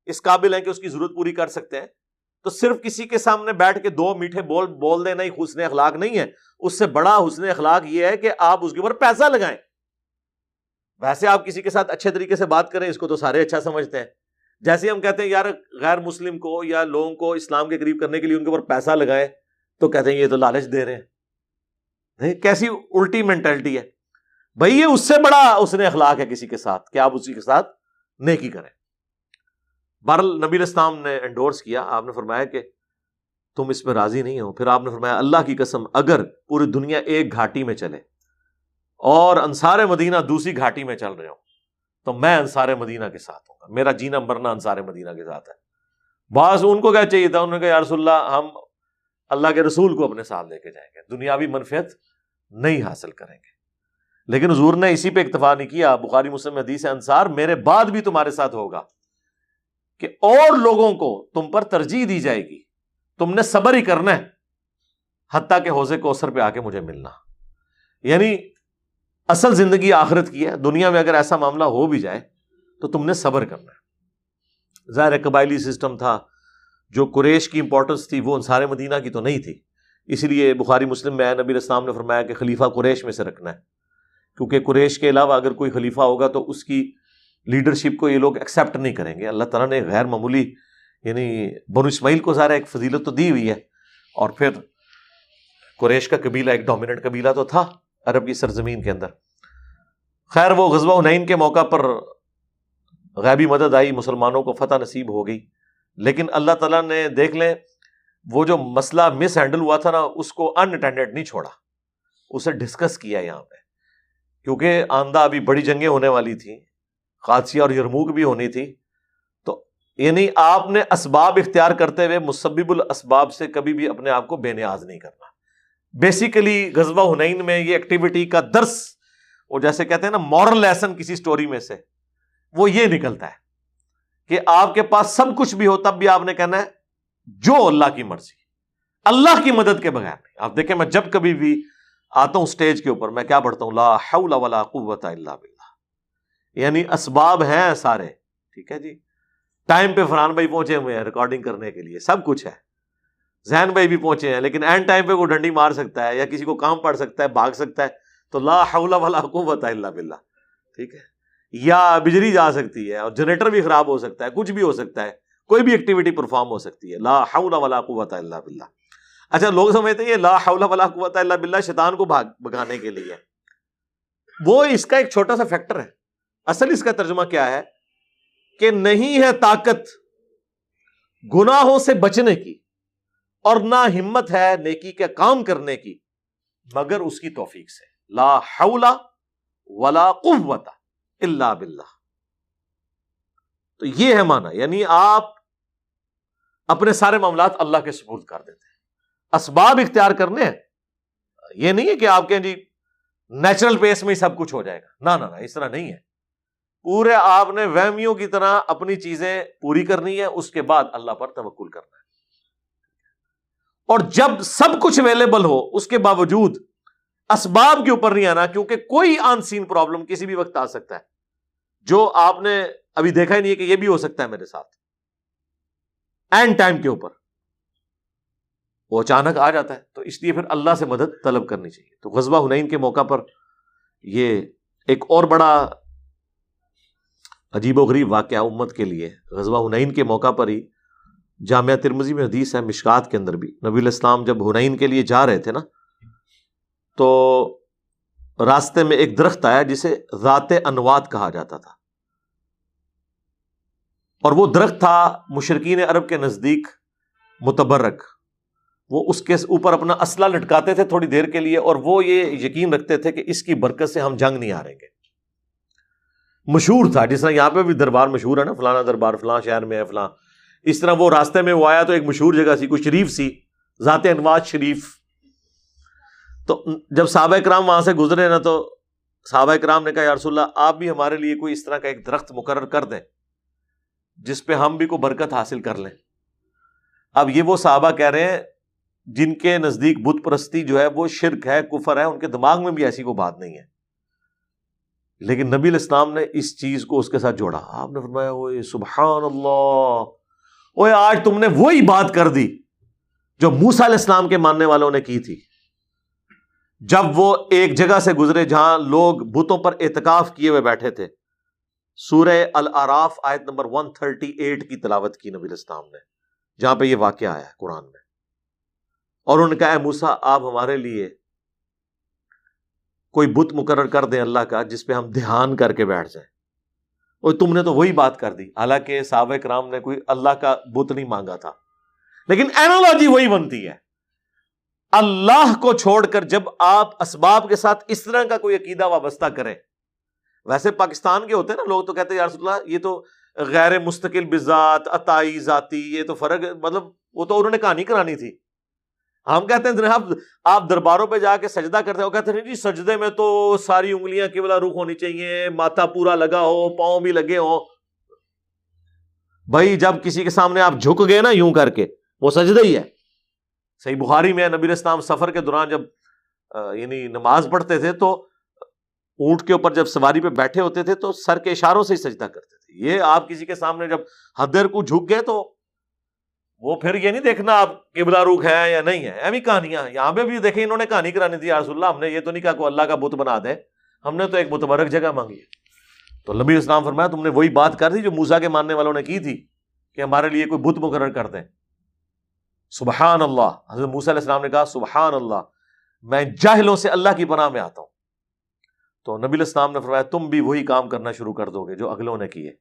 اس قابل ہیں کہ اس کی ضرورت پوری کر سکتے ہیں۔ تو صرف کسی کے سامنے بیٹھ کے دو میٹھے بول بول دینا ہی حسن اخلاق نہیں ہے۔ اس سے بڑا حسن اخلاق یہ ہے کہ آپ اس کے اوپر پیسہ لگائیں۔ ویسے آپ کسی کے ساتھ اچھے طریقے سے بات کریں، اس کو تو سارے اچھا سمجھتے ہیں۔ جیسے ہم کہتے ہیں، یار، غیر مسلم کو یا لوگوں کو اسلام کے قریب کرنے کے لیے ان کے اوپر پیسہ لگائیں تو کہتے ہیں، یہ تو لالچ دے رہے ہیں۔ نہیں، کیسی الٹی مینٹلٹی ہے۔ بھائی، یہ اس سے بڑا اس نے اخلاق ہے کسی کے ساتھ کہ آپ اسی کے ساتھ نیکی کریں۔ بہرل نبی اسلام نے انڈورس کیا۔ آپ نے فرمایا کہ تم اس میں راضی نہیں ہو۔ پھر آپ نے فرمایا، اللہ کی قسم، اگر پوری دنیا ایک گھاٹی میں چلے اور انصار مدینہ دوسری گھاٹی میں چل رہے ہوں، تو میں انصار مدینہ کے ساتھ ہوں گا۔ میرا جینا مرنا انصار مدینہ کے ساتھ ہے۔ بعض ان کو کیا چاہیے تھا، انہوں نے کہا رسول اللہ، ہم اللہ کے رسول کو اپنے ساتھ لے کے جائیں گے۔ دنیاوی منفیت نہیں حاصل کریں گے۔ لیکن حضور نے اسی پہ اکتفا نہیں کیا۔ بخاری، مسلم حدیث انصار میرے بعد بھی تمہارے ساتھ ہوگا کہ اور لوگوں کو تم پر ترجیح دی جائے گی۔ تم نے صبر ہی کرنا ہے، حتیٰ کہ حوضے کو پہ آ کے مجھے ملنا۔ یعنی اصل زندگی آخرت کی ہے، دنیا میں اگر ایسا معاملہ ہو بھی جائے تو تم نے صبر کرنا ہے۔ ظاہر قبائلی سسٹم تھا، جو قریش کی امپورٹنس تھی، وہ انصار مدینہ کی تو نہیں تھی۔ اسی لیے بخاری مسلم میں نبی اسلام نے فرمایا کہ خلیفہ قریش میں سے رکھنا ہے۔ کیونکہ قریش کے علاوہ اگر کوئی خلیفہ ہوگا تو اس کی لیڈرشپ کو یہ لوگ ایکسیپٹ نہیں کریں گے۔ اللہ تعالیٰ نے غیر معمولی یعنی بنو اسماعیل کو ظاہر ایک فضیلت تو دی ہوئی ہے۔ اور پھر قریش کا قبیلہ ایک ڈومیننٹ قبیلہ تو تھا۔ عرب کی سرزمین کے اندر۔ خیر، وہ غزوہ حنین کے موقع پر غیبی مدد آئی، مسلمانوں کو فتح نصیب ہو گئی۔ لیکن اللہ تعالیٰ نے دیکھ لیں، وہ جو مسئلہ مس ہینڈل ہوا تھا نا، اس کو ان اٹینڈیڈ نہیں چھوڑا۔ اسے ڈسکس کیا یہاں پہ۔ کیونکہ آندہ ابھی بڑی جنگیں ہونے والی تھیں، قادسیہ اور یرموک بھی ہونی تھی۔ تو یعنی آپ نے اسباب اختیار کرتے ہوئے مسبب الاسباب سے کبھی بھی اپنے آپ کو بے نیاز نہیں کرنا۔ بیسیکلی غزبہ ہنین میں یہ ایکٹیویٹی کا درس وہ جیسے کہتے ہیں نا مورل لیسن کسی سٹوری میں سے، وہ یہ نکلتا ہے کہ آپ کے پاس سب کچھ بھی ہو، تب بھی آپ نے کہنا ہے جو اللہ کی مرضی، اللہ کی مدد کے بغیر نہیں۔ آپ دیکھیں، میں جب کبھی بھی آتا ہوں اسٹیج کے اوپر، میں کیا پڑھتا ہوں؟ لا حول ولا قوت الا باللہ۔ یعنی اسباب ہیں سارے۔ ٹھیک ہے جی؟ ٹائم پہ فرحان بھائی پہنچے ہوئے ہیں ریکارڈنگ کرنے کے لیے، سب کچھ ہے۔ ذہن بھائی بھی پہنچے ہیں، لیکن اینڈ ٹائم پہ وہ ڈنڈی مار سکتا ہے یا کسی کو کام پڑ سکتا ہے، بھاگ سکتا ہے، تو لا حول ولا قوت الا باللہ، ٹھیک ہے؟ یا بجلی جا سکتی ہے اور جنریٹر بھی خراب ہو سکتا ہے، کچھ بھی ہو سکتا ہے، کوئی بھی ایکٹیویٹی پرفارم ہو سکتی ہے، لا حول ولا قوت الا باللہ۔ اچھا لوگ سمجھتے ہیں یہ لا حول ولا قوت الا باللہ شیطان کو بھاگ بگانے کے لیے۔ وہ اس کا ایک چھوٹا سا فیکٹر ہے۔ اصل اس کا ترجمہ کیا ہے؟ کہ نہیں ہے طاقت گناہوں سے بچنے کی۔ اور نہ ہمت ہے نیکی کے کام کرنے کی، مگر اس کی توفیق سے۔ لا حول ولا قوت الا باللہ۔ تو یہ ہے مانا یعنی آپ اپنے سارے معاملات اللہ کے سپرد کر دیتے ہیں۔ اسباب اختیار کرنے ہیں۔ یہ نہیں ہے کہ آپ کے جی نیچرل پیس میں ہی سب کچھ ہو جائے گا۔ نہ، اس طرح نہیں ہے۔ پورے آپ نے وہمیوں کی طرح اپنی چیزیں پوری کرنی ہے، اس کے بعد اللہ پر توکل کرنا ہے۔ اور جب سب کچھ اویلیبل ہو، اس کے باوجود اسباب کے اوپر نہیں آنا، کیونکہ کوئی آن سین پرابلم کسی بھی وقت آ سکتا ہے۔ جو آپ نے ابھی دیکھا ہی نہیں ہے کہ یہ بھی ہو سکتا ہے میرے ساتھ۔ اینڈ ٹائم کے اوپر۔ وہ اچانک آ جاتا ہے۔ تو اس لیے پھر اللہ سے مدد طلب کرنی چاہیے۔ تو غزبہ ہنین کے موقع پر یہ ایک اور بڑا عجیب و غریب واقعہ امت کے لیے۔ غزبہ ہنین کے موقع پر ہی جامعہ ترمزی میں حدیث ہے، مشکات کے اندر بھی۔ نبی الاسلام جب ہنین کے لیے جا رہے تھے نا، تو راستے میں ایک درخت آیا جسے ذات انواد کہا جاتا تھا۔ اور وہ درخت تھا مشرقین عرب کے نزدیک متبرک۔ وہ اس کے اوپر اپنا اسلحہ لٹکاتے تھے تھوڑی دیر کے لیے، اور وہ یہ یقین رکھتے تھے کہ اس کی برکت سے ہم جنگ نہیں ہاریں گے۔ مشہور تھا، جس طرح یہاں پہ بھی دربار مشہور ہے نا فلانا دربار، فلاں شہر میں ہے، فلاں۔ اس طرح وہ راستے میں وہ آیا تو ایک مشہور جگہ سی، کوئی شریف سی، ذات انواز شریف۔ تو جب صحابہ کرام وہاں سے گزرے نا تو صحابہ کرام نے کہا، یا رسول اللہ، آپ بھی ہمارے لیے کوئی اس طرح کا ایک درخت مقرر کر دیں جس پہ ہم بھی کوئی برکت حاصل کر لیں۔ اب یہ وہ صحابہ کہہ رہے ہیں جن کے نزدیک بت پرستی جو ہے، وہ شرک ہے، کفر ہے، ان کے دماغ میں بھی ایسی کوئی بات نہیں ہے۔ لیکن نبی الاسلام نے اس چیز کو اس کے ساتھ جوڑا۔ آپ نے فرمایا سبحان اللہ۔ اوے آج تم نے وہی بات کر دی جو موسا علیہ السلام کے ماننے والوں نے کی تھی۔ جب وہ ایک جگہ سے گزرے جہاں لوگ بتوں پر اعتکاف کیے ہوئے بیٹھے تھے، سورہ العراف آیت نمبر 138 کی تلاوت کی نبی الاسلام نے، جہاں پہ یہ واقعہ آیا ہے قرآن میں۔ اور انہوں نے کہا، اے موسا آپ ہمارے لیے کوئی بت مقرر کر دیں اللہ کا، جس پہ ہم دھیان کر کے بیٹھ جائیں۔ اور تم نے تو وہی بات کر دی۔ حالانکہ سابق رام نے کوئی اللہ کا بت نہیں مانگا تھا۔ لیکن اینالوجی وہی بنتی ہے۔ اللہ کو چھوڑ کر جب آپ اسباب کے ساتھ اس طرح کا کوئی عقیدہ وابستہ کریں۔ ویسے پاکستان کے ہوتے ہیں نا، لوگ تو کہتے ہیں، یار اللہ یہ تو غیر مستقل بزاد عطائی ذاتی، یہ تو فرق مطلب وہ تو انہوں نے کہانی کرانی تھی۔ ہم کہتے ہیں، جناب، آپ درباروں پہ جا کے سجدہ کرتے ہیں، وہ کہتے ہیں جی سجدے میں تو ساری انگلیاں کی بلا رخ ہونی چاہیے، ماتھا پورا لگا ہو، پاؤں بھی لگے ہو بھائی، جب کسی کے سامنے آپ جھک گئے نا یوں کر کے، وہ سجدہ ہی ہے۔ صحیح بخاری میں نبیر اسلام سفر کے دوران جب یعنی نماز پڑھتے تھے تو اونٹ کے اوپر جب سواری پہ بیٹھے ہوتے تھے تو سر کے اشاروں سے ہی سجدہ کرتے تھے۔ یہ آپ کسی کے سامنے جب حدر کو جھک گئے تو وہ پھر یہ نہیں دیکھنا آپ قبلہ روخ ہے یا نہیں ہے ایوی کہانیاں یہاں پہ بھی دیکھیں انہوں نے کہانی کرانی تھی رسول اللہ، ہم نے یہ تو نہیں کہا کو اللہ کا بت بنا دے۔ ہم نے تو ایک متبرک جگہ مانگی۔ تو نبی اسلام فرمایا، تم نے وہی بات کر دی جو موسا کے ماننے والوں نے کی تھی کہ ہمارے لیے کوئی بت مقرر کر دیں۔ سبحان اللہ۔ حضرت موسیٰ علیہ السلام نے کہا، سبحان اللہ۔ میں جاہلوں سے اللہ کی پناہ میں آتا ہوں۔ تو نبی الاسلام نے فرمایا، تم بھی وہی کام کرنا شروع کر دو گے جو اگلوں نے کیے۔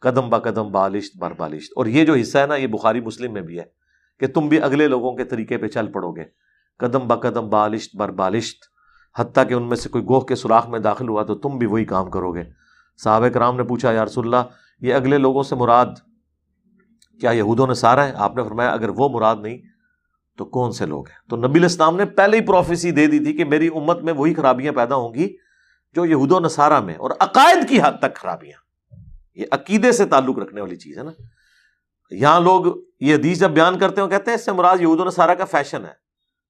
قدم با قدم بالشت بر بالشت۔ اور یہ جو حصہ ہے نا، یہ بخاری مسلم میں بھی ہے کہ تم بھی اگلے لوگوں کے طریقے پہ چل پڑو گے۔ قدم با قدم بالشت بر بالشت۔ حتیٰ کہ ان میں سے کوئی گوہ کے سوراخ میں داخل ہوا تو تم بھی وہی کام کرو گے۔ صحابہ کرام نے پوچھا، یا رسول اللہ، یہ اگلے لوگوں سے مراد کیا یہود سارا ہے آپ نے فرمایا، اگر وہ مراد نہیں تو کون سے لوگ ہیں؟ تو نبی الاسلام نے پہلے ہی پروفیسی دے دی تھی کہ میری امت میں وہی خرابیاں پیدا ہوں گی جو یہود و نصارہ میں اور عقائد کی حد تک خرابیاں۔ یہ عقیدے سے تعلق رکھنے والی چیز ہے نا۔ یہاں لوگ یہ حدیث جب بیان کرتے ہیں کہتے ہیں اس سے مراد یہود و نصارہ کا فیشن ہے۔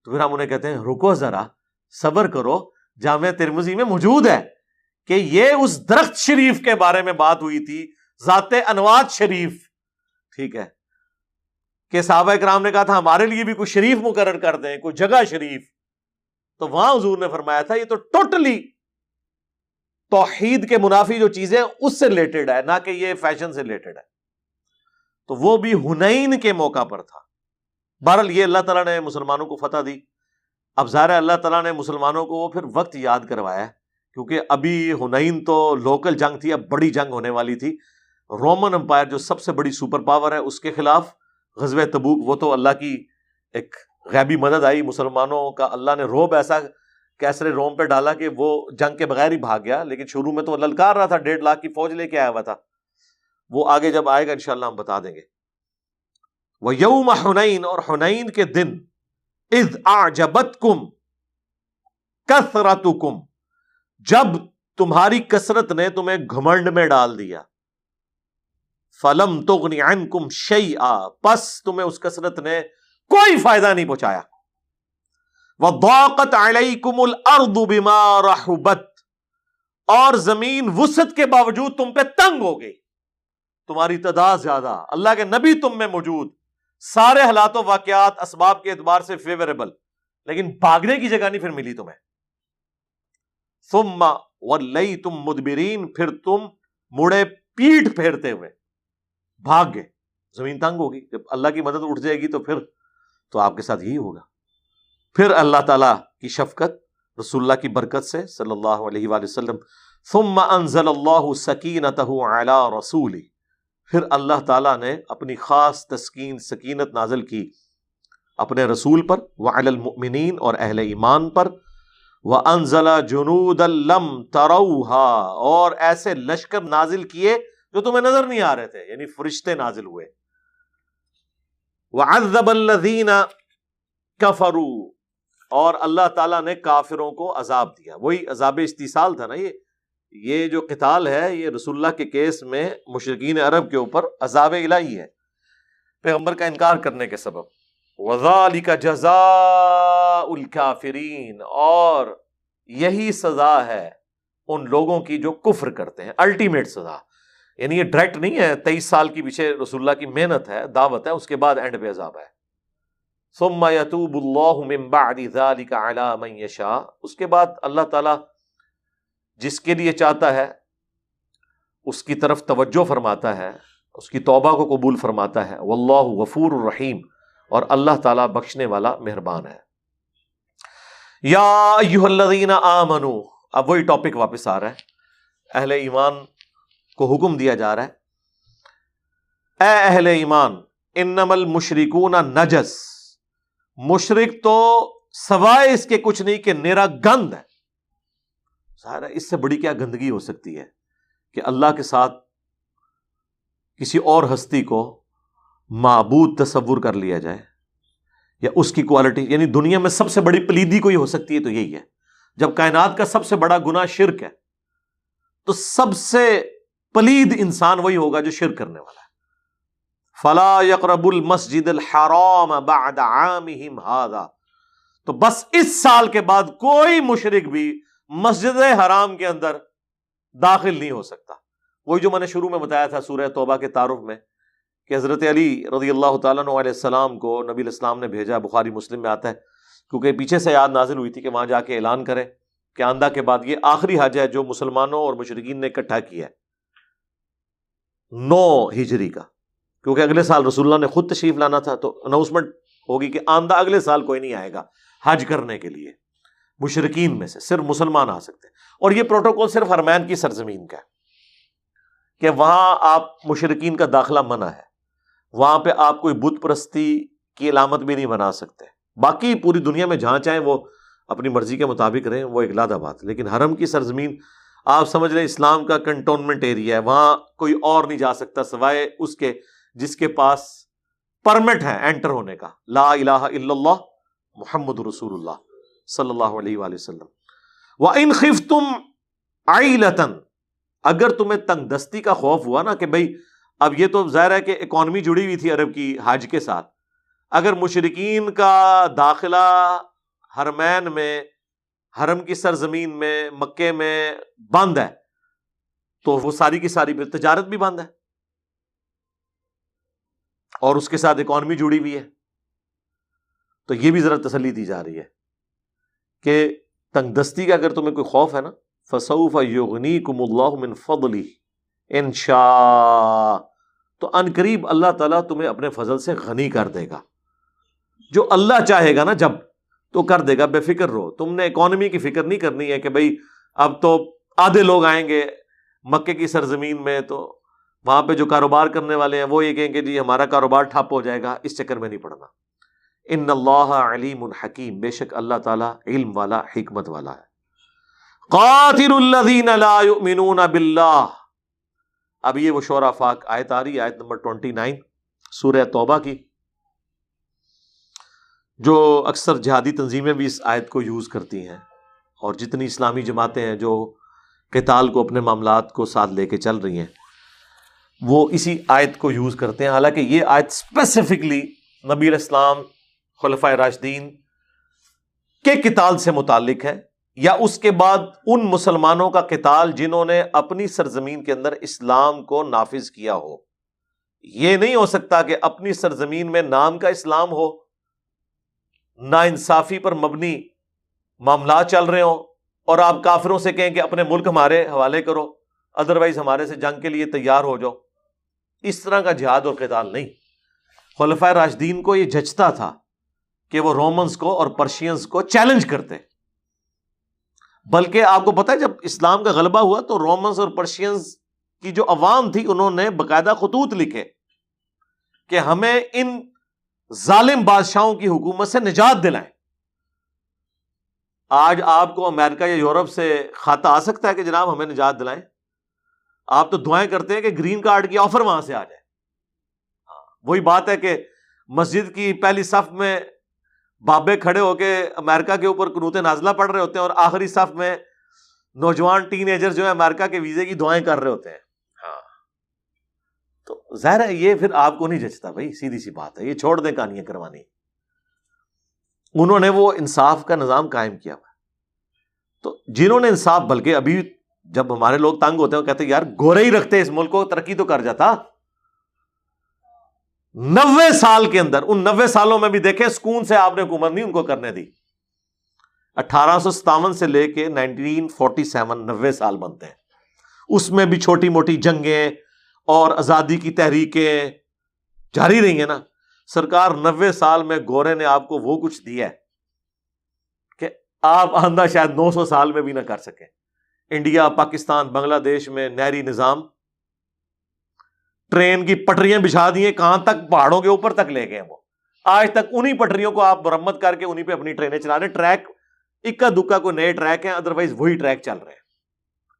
تو پھر ہم انہیں کہتے ہیں رکو ذرا، صبر کرو جامع ترمزی میں موجود ہے کہ یہ اس درخت شریف کے بارے میں بات ہوئی تھی، ذات انواد شریف۔ ٹھیک ہے۔ کہ صحابہ کرام نے کہا تھا، ہمارے لیے بھی کوئی شریف مقرر کر دیں، کوئی جگہ شریف۔ تو وہاں حضور نے فرمایا تھا، یہ تو ٹوٹلی توحید کے منافی جو چیزیں اس سے ریلیٹڈ ہے، نہ کہ یہ فیشن سے ریلیٹڈ ہے۔ تو وہ بھی ہنین کے موقع پر تھا۔ بہرحال یہ اللہ تعالیٰ نے مسلمانوں کو فتح دی۔ اب ظاہر اللہ تعالیٰ نے مسلمانوں کو وہ پھر وقت یاد کروایا کیونکہ ابھی ہنین تو لوکل جنگ تھی، اب بڑی جنگ ہونے والی تھی۔ رومن امپائر جو سب سے بڑی سپر پاور ہے، اس کے خلاف غزب تبوک، وہ تو اللہ کی ایک غیبی مدد آئی۔ مسلمانوں کا اللہ نے روب ایسا کیسرے روم پہ ڈالا کہ وہ جنگ کے بغیر ہی بھاگ گیا، لیکن شروع میں تو للکار رہا تھا، ڈیڑھ لاکھ کی فوج لے کے آیا ہوا تھا۔ وہ آگے جب آئے گا، انشاءاللہ ہم بتا دیں گے۔ وہ یوم حنین اور حنین کے دن از آجبت کم کثرت کم جب تمہاری کثرت نے تمہیں گھمنڈ میں ڈال دیا۔ فلم تغنی عنکم شیئا پس تمہیں اس کثرت نے کوئی فائدہ نہیں پہنچایا۔ وضاقت علیکم الارض بما رحبت۔ اور زمین وسط کے باوجود تم پہ تنگ ہو گئی۔ تمہاری تعداد زیادہ۔ اللہ کے نبی تم میں موجود۔ سارے حالات و واقعات اسباب کے اعتبار سے فیوریبل لیکن بھاگنے کی جگہ نہیں پھر ملی تمہیں۔ ثم ولیتم مدبرین۔ پھر تم مڑے پیٹ پھیرتے ہوئے بھاگ گئے۔ زمین تنگ ہوگی جب اللہ کی مدد اٹھ جائے گی تو پھر تو آپ کے ساتھ یہی ہوگا۔ پھر اللہ تعالیٰ کی شفقت، رسول اللہ کی برکت سے صلی اللہ علیہ وآلہ وسلم، ثم انزل اللہ سکینتہ علی رسولی۔ پھر اللہ تعالیٰ نے اپنی خاص تسکین، سکینت نازل کی اپنے رسول پر وہ المؤمنین اور اہل ایمان پر۔ وہ انزلہ جنود الم تروہا۔ اور ایسے لشکر نازل کیے جو تمہیں نظر نہیں آ رہے تھے یعنی فرشتے نازل ہوئے۔ وہ ازب الزین کفرو اور اللہ تعالیٰ نے کافروں کو عذاب دیا۔ وہی عذاب استحصال تھا نا یہ۔ یہ جو قتال ہے، یہ رسول اللہ کے کیس میں مشرقین عرب کے اوپر عذاب الہی ہے۔ پیغمبر کا انکار کرنے کے سبب۔ وزال کا جزا الکافرین اور یہی سزا ہے ان لوگوں کی جو کفر کرتے ہیں۔ الٹیمیٹ سزا۔ یعنی یہ ڈائریکٹ نہیں ہے، تیئیس سال کی پیچھے رسول اللہ کی محنت ہے، دعوت ہے، اس کے بعد اینڈ پہ عذاب ہے۔ ثم يتوب اللہ من بعد ذلك على من يشاء۔ اس کے بعد اللہ تعالی جس کے لیے چاہتا ہے، اس کی طرف توجہ فرماتا ہے، اس کی توبہ کو قبول فرماتا ہے۔ واللہ غفور الرحیم اور اللہ تعالیٰ بخشنے والا مہربان ہے۔ یا الذین آمنو، اب وہی ٹاپک واپس آ رہا ہے۔ اہل ایمان کو حکم دیا جا رہا ہے۔ اے اہل ایمان انم المشرکون نجس۔ مشرق تو سوائے اس کے کچھ نہیں کہ نیرا گند ہے۔ سارا اس سے بڑی کیا گندگی ہو سکتی ہے کہ اللہ کے ساتھ کسی اور ہستی کو معبود تصور کر لیا جائے یا اس کی کوالٹی یعنی دنیا میں سب سے بڑی پلیدی کوئی ہو سکتی ہے تو یہی ہے۔ جب کائنات کا سب سے بڑا گنا شرک ہے، تو سب سے پلید انسان وہی ہوگا جو شرک کرنے والا ہے۔ فلا یقرب المسجد الحرام بعد عامہم هذا تو بس اس سال کے بعد کوئی مشرک بھی مسجد حرام کے اندر داخل نہیں ہو سکتا۔ وہی جو میں نے شروع میں بتایا تھا سورہ توبہ کے تعارف میں کہ حضرت علی رضی اللہ تعالیٰ علیہ السلام کو نبی الاسلام نے بھیجا، بخاری مسلم میں آتا ہے، کیونکہ پیچھے سے یاد نازل ہوئی تھی کہ وہاں جا کے اعلان کرے کہ آندہ کے بعد یہ آخری حج ہے جو مسلمانوں اور مشرقین نے اکٹھا کیا ہے۔ نو ہجری کا۔ کیونکہ اگلے سال رسول اللہ نے خود تشریف لانا تھا تو اناؤنسمنٹ ہوگی کہ آندہ اگلے سال کوئی نہیں آئے گا حج کرنے کے لیے۔ مشرقین میں سے صرف مسلمان آ سکتے اور یہ پروٹوکول صرف ارمین کی سرزمین کا ہے کہ وہاں آپ مشرقین کا داخلہ منع ہے۔ وہاں پہ آپ کوئی بت پرستی کی علامت بھی نہیں بنا سکتے۔ باقی پوری دنیا میں جہاں چاہیں وہ اپنی مرضی کے مطابق رہیں، وہ ایک لادہ بات لیکن حرم کی سرزمین، آپ سمجھ لیں، اسلام کا کنٹونمنٹ ایریا ہے۔ وہاں کوئی اور نہیں جا سکتا سوائے اس کے جس کے پاس پرمٹ ہے انٹر ہونے کا۔ لا الہ الا اللہ محمد رسول اللہ صلی اللہ علیہ وآلہ وسلم۔ وہ ان خف تم آئی اگر تمہیں تنگ دستی کا خوف ہوا نا کہ بھائی اب یہ تو ظاہر ہے کہ اکانومی جڑی ہوئی تھی عرب کی حج کے ساتھ، اگر مشرقین کا داخلہ حرمین میں، حرم کی سرزمین میں، مکے میں بند ہے، تو وہ ساری کی ساری تجارت بھی بند ہے۔ اور اس کے ساتھ اکانومی جڑی ہوئی ہے۔ تو یہ بھی ذرا تسلی دی جا رہی ہے کہ تنگ دستی کا اگر تمہیں کوئی خوف ہے نا فصوف یغنی کم اللہ من فضلی ان تو ان قریب اللہ تعالیٰ تمہیں اپنے فضل سے غنی کر دے گا۔ جو اللہ چاہے گا نا جب، تو کر دے گا، بے فکر رہو۔ تم نے اکانومی کی فکر نہیں کرنی ہے کہ بھائی اب تو آدھے لوگ آئیں گے مکے کی سرزمین میں تو وہاں پہ جو کاروبار کرنے والے ہیں، وہ یہ کہیں گے جی ہمارا کاروبار ٹھپ ہو جائے گا، اس چکر میں نہیں پڑنا۔ ان اللہ علیم الحکیم بے شک اللہ تعالیٰ علم والا، حکمت والا ہے۔ قاتل الذین لا یؤمنون باللہ۔ اب یہ وہ شورا فاق، آیت آ رہی آیت نمبر ٹوینٹی نائن، سورہ توبہ کی، جو اکثر جہادی تنظیمیں بھی اس آیت کو یوز کرتی ہیں۔ اور جتنی اسلامی جماعتیں ہیں جو قتال کو، اپنے معاملات کو ساتھ لے کے چل رہی ہیں وہ اسی آیت کو یوز کرتے ہیں۔ حالانکہ یہ آیت اسپیسیفکلی نبی الاسلام خلفۂ راشدین کے کتال سے متعلق ہے، یا اس کے بعد ان مسلمانوں کا کتال جنہوں نے اپنی سرزمین کے اندر اسلام کو نافذ کیا ہو۔ یہ نہیں ہو سکتا کہ اپنی سرزمین میں نام کا اسلام ہو۔ نا انصافی پر مبنی معاملات چل رہے ہوں اور آپ کافروں سے کہیں کہ اپنے ملک ہمارے حوالے کرو ادروائز ہمارے سے جنگ کے لیے تیار ہو جاؤ۔ اس طرح کا جہاد اور قتال نہیں۔ خلفۂ راشدین کو یہ جچتا تھا کہ وہ رومنس کو اور پرشینس کو چیلنج کرتے۔ بلکہ آپ کو پتا ہے جب اسلام کا غلبہ ہوا تو رومنس اور پرشینس کی جو عوام تھی، انہوں نے باقاعدہ خطوط لکھے کہ ہمیں ان ظالم بادشاہوں کی حکومت سے نجات دلائیں۔ آج آپ کو امریکہ یا یورپ سے خاتہ آ سکتا ہے کہ جناب ہمیں نجات دلائیں؟ آپ تو دعائیں کرتے ہیں کہ گرین کارڈ کی آفر وہاں سے آ جائے۔ ہاں، وہی بات ہے کہ مسجد کی پہلی صف میں بابے کھڑے ہو کے امریکہ کے اوپر کنوتے نازلہ پڑ رہے ہوتے ہیں اور آخری صف میں نوجوان ٹین ایجر جو ہے امریکہ کے ویزے کی دعائیں کر رہے ہوتے ہیں۔ ہاں۔ تو ظاہر ہے یہ پھر آپ کو نہیں جچتا بھائی، سیدھی سی بات ہے، یہ چھوڑ دیں کہانیاں کروانی۔ انہوں نے وہ انصاف کا نظام قائم کیا تو جنہوں نے انصاف، بلکہ ابھی جب ہمارے لوگ تنگ ہوتے ہیں کہتے ہیں، یار، گورے ہی رکھتے اس ملک کو، ترقی تو کر جاتا۔ نوے سال کے اندر، ان نوے سالوں میں بھی دیکھیں، سکون سے آپ نے حکومت نہیں ان کو کرنے دی۔ اٹھارہ سو ستاون سے لے کے نائنٹین فورٹی سیون نوے سال بنتے ہیں۔ اس میں بھی چھوٹی موٹی جنگیں اور آزادی کی تحریکیں جاری رہی ہیں نا۔ سرکار نوے سال میں گورے نے آپ کو وہ کچھ دیا ہے کہ آپ آندہ شاید نو سو سال میں بھی نہ کر سکیں۔ انڈیا، پاکستان، بنگلہ دیش میں نہری نظام۔ ٹرین کی پٹریاں بچھا دی ہیں کہاں تک؟ پہاڑوں کے اوپر تک لے گئے وہ۔ آج تک انہی پٹریوں کو آپ مرمت کر کے انہیں پہ اپنی ٹرینیں چلا رہے ٹریک، اکا دکا کو نئے ٹریک ہیں ادروائز وہی ٹریک چل رہے ہیں۔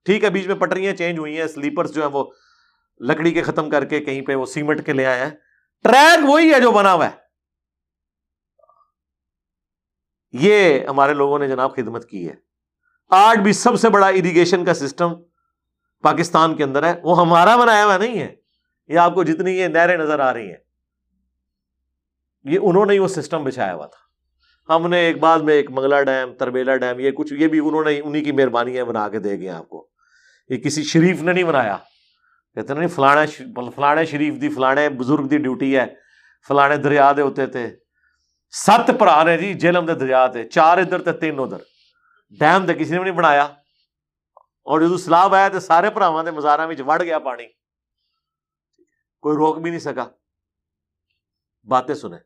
ٹھیک ہے، بیچ میں پٹریاں چینج ہوئی ہیں، سلیپرز جو ہیں وہ لکڑی کے ختم کر کے کہیں پہ وہ سیمنٹ کے لے آئے ہیں۔ ٹریک وہی ہے جو بنا ہوا ہے۔ یہ ہمارے لوگوں نے جناب خدمت کی ہے۔ آج بھی سب سے بڑا اریگیشن کا سسٹم پاکستان کے اندر ہے۔ وہ ہمارا بنایا ہوا نہیں ہے۔ یہ آپ کو جتنی یہ نہریں نظر آ رہی ہیں۔ یہ انہوں نے وہ سسٹم بچھایا ہوا تھا۔ ہم نے ایک بعد میں ایک منگلا ڈیم، تربیلا ڈیم، یہ کچھ، یہ بھی انہوں نے انہیں کی مہربانی ہے بنا کے دے گئے آپ کو۔ یہ کسی شریف نے نہیں بنایا۔ کہتے نہیں جی، فلانا فلانے شریف دی، فلانے بزرگ دی ڈیوٹی ہے۔ فلانے دریا دے ہوتے تھے ست پرا نے جی جیلم دے دریا تھے چار ادھر تے تین ادھر۔ ڈیم تے کسی نے بھی نہیں بنایا اور جدو سلاب آیا تو سارے پراواں دے مزارا وڑ گیا پانی کوئی روک بھی نہیں سکا باتیں سنیں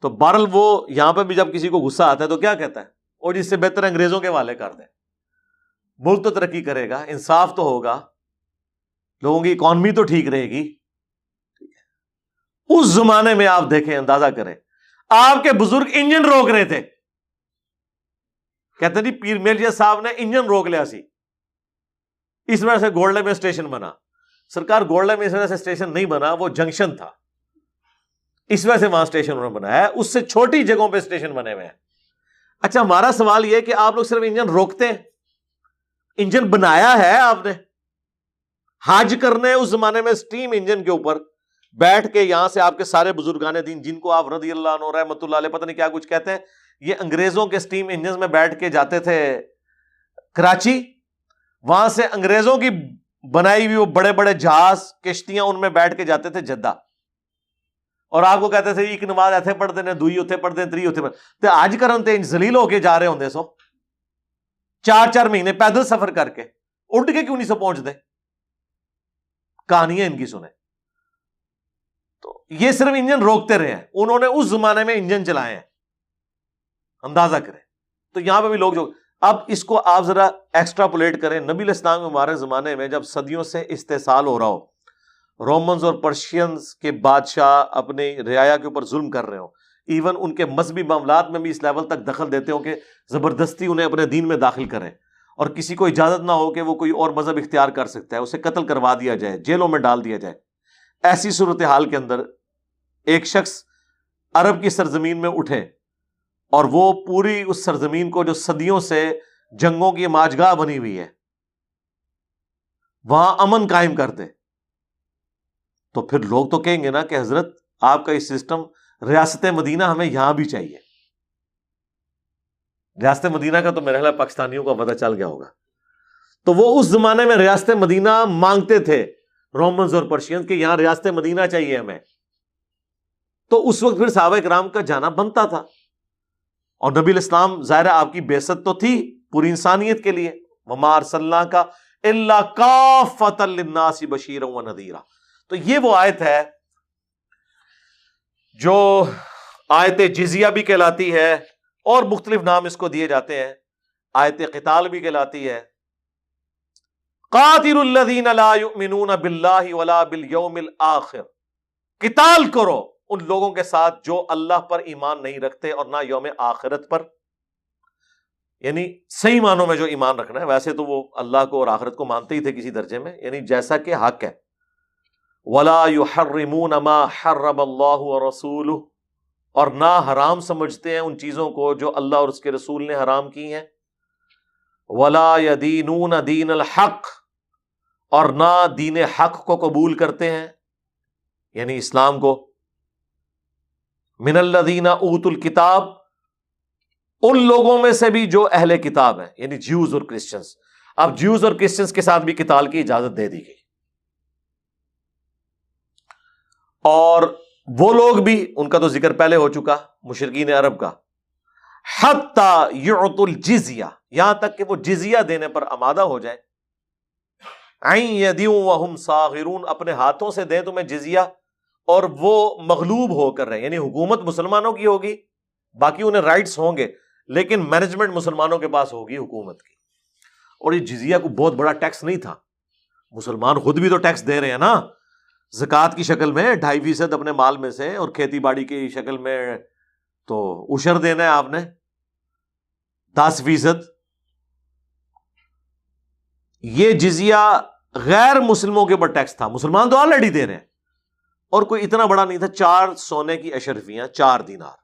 تو بارل وہ یہاں پہ بھی جب کسی کو غصہ آتا ہے تو کیا کہتا ہے اور جس سے بہتر انگریزوں کے والے کر دیں ملک تو ترقی کرے گا انصاف تو ہوگا لوگوں کی اکانمی تو ٹھیک رہے گی اس زمانے میں آپ دیکھیں اندازہ کریں آپ کے بزرگ انجن روک رہے تھے। کہتے جی پیر میلیا صاحب نے انجن روک لیا سی۔ اس وجہ سے گولڈے میں اسٹیشن بنا۔ سرکار گولڈے میں اس وجہ سے اسٹیشن نہیں بنا، وہ جنکشن تھا۔ اس وجہ سے وہاں اسٹیشن انہوں نے بنایا۔ ہے اس سے چھوٹی جگہوں پہ اسٹیشن بنے ہوئے ہیں۔ اچھا ہمارا سوال یہ کہ آپ لوگ صرف انجن روکتے ہیں؟ انجن بنایا ہے آپ نے؟ حج کرنے اس زمانے میں اسٹیم انجن کے اوپر بیٹھ کے یہاں سے آپ کے سارے بزرگان دین، جن کو آپ رضی اللہ عنہ رحمۃ اللہ علیہ پتہ نہیں کیا کچھ کہتے ہیں یہ انگریزوں کے اسٹیم انجن میں بیٹھ کے جاتے تھے کراچی، وہاں سے انگریزوں کی بنائی ہوئی وہ بڑے بڑے جہاز، کشتیاں ان میں بیٹھ کے جاتے تھے جدہ۔ اور آپ کو کہتے تھے، ایک نماز ایتھے پڑھتے ہیں، دوئی اتنے پڑھتے ہیں، تری اتنے پڑھتے تو آج کر ہم زلیل ہو کے جا رہے ہوں سو۔ چار چار مہینے پیدل سفر کر کے۔ اٹھ کے کیوں نہیں سو پہنچ دے؟ کہانیاں ان کی سنیں۔ تو یہ صرف انجن روکتے رہے ہیں۔ انہوں نے اس زمانے میں انجن چلائے ہیں۔ اندازہ کریں۔ تو یہاں پہ بھی لوگ جو اب اس کو آپ ذرا ایکسٹرا پولیٹ کریں۔ نبی الاسلام ہمارے زمانے میں جب صدیوں سے استحصال ہو رہا ہو، رومنز اور پرشینز کے بادشاہ اپنے رعایا کے اوپر ظلم کر رہے ہو ایون ان کے مذہبی معاملات میں بھی اس لیول تک دخل دیتے ہو کہ زبردستی انہیں اپنے دین میں داخل کریں۔ اور کسی کو اجازت نہ ہو کہ وہ کوئی اور مذہب اختیار کر سکتا ہے، اسے قتل کروا دیا جائے، جیلوں میں ڈال دیا جائے۔ ایسی صورتحال کے اندر ایک شخص عرب کی سرزمین میں اٹھے۔ اور وہ پوری اس سرزمین کو جو صدیوں سے جنگوں کی ماجگاہ بنی ہوئی ہے، وہاں امن قائم کر دے تو پھر لوگ تو کہیں گے نا کہ حضرت، آپ کا یہ سسٹم ریاست مدینہ ہمیں یہاں بھی چاہیے۔ ریاست مدینہ کا تو میرا خیال پاکستانیوں کا پتہ چل گیا ہوگا۔ تو وہ اس زمانے میں ریاست مدینہ مانگتے تھے، رومنز اور پرشین کہ یہاں ریاست مدینہ چاہیے ہمیں۔ تو اس وقت پھر صحابہ کرام کا جانا بنتا تھا۔ اور نبی الاسلام، ظاہر آپ کی بےست تو تھی پوری انسانیت کے لیے۔ ممار صلاح کا اللہ کا فتح بشیر و ندیرہ تو یہ وہ آیت ہے جو آیت جزیہ بھی کہلاتی ہے اور مختلف نام اس کو دیے جاتے ہیں۔ آیت قتال بھی کہلاتی ہے۔ قاتل الذین لا یؤمنون باللہ ولا بالیوم الاخر قتال کرو۔ ان لوگوں کے ساتھ جو اللہ پر ایمان نہیں رکھتے اور نہ یوم آخرت پر۔ یعنی صحیح معنوں میں جو ایمان رکھنا ہے، ویسے تو وہ اللہ کو اور آخرت کو مانتے ہی تھے کسی درجے میں یعنی جیسا کہ حق ہے۔ ولا ما حرم اللہ رسول اور نہ حرام سمجھتے ہیں ان چیزوں کو جو اللہ اور اس کے رسول نے حرام کی ہیں۔ ولا دین دین الحق۔ اور نہ دین حق کو قبول کرتے ہیں یعنی اسلام کو۔ من الدین اوت الکتاب، ان لوگوں میں سے بھی جو اہل کتاب ہیں یعنی جیوز اور کرسچنس اب جیوز اور کرسچنس کے ساتھ بھی کتاب کی اجازت دے دی گئی۔ اور وہ لوگ بھی، ان کا تو ذکر پہلے ہو چکا مشرقین عرب کا۔ یعط الجزیہ، یہاں تک کہ وہ جزیہ دینے پر آمادہ ہو جائے۔ صاغرون، اپنے ہاتھوں سے دیں تمہیں جزیہ۔ اور وہ مغلوب ہو کر رہے یعنی حکومت مسلمانوں کی ہوگی، باقی انہیں رائٹس ہوں گے، لیکن مینجمنٹ مسلمانوں کے پاس ہوگی حکومت کی۔ اور یہ جزیہ کو بہت بڑا ٹیکس نہیں تھا۔ مسلمان خود بھی تو ٹیکس دے رہے ہیں نا۔ زکوٰۃ کی شکل میں ڈھائی فیصد اپنے مال میں سے اور کھیتی باڑی کی شکل میں تو اشر دینا ہے آپ نے۔ دس فیصد۔ یہ جزیہ غیر مسلموں کے اوپر ٹیکس تھا۔ مسلمان تو آلریڈی دے رہے ہیں۔ اور کوئی اتنا بڑا نہیں تھا، چار سونے کی اشرفیاں، چار دینار،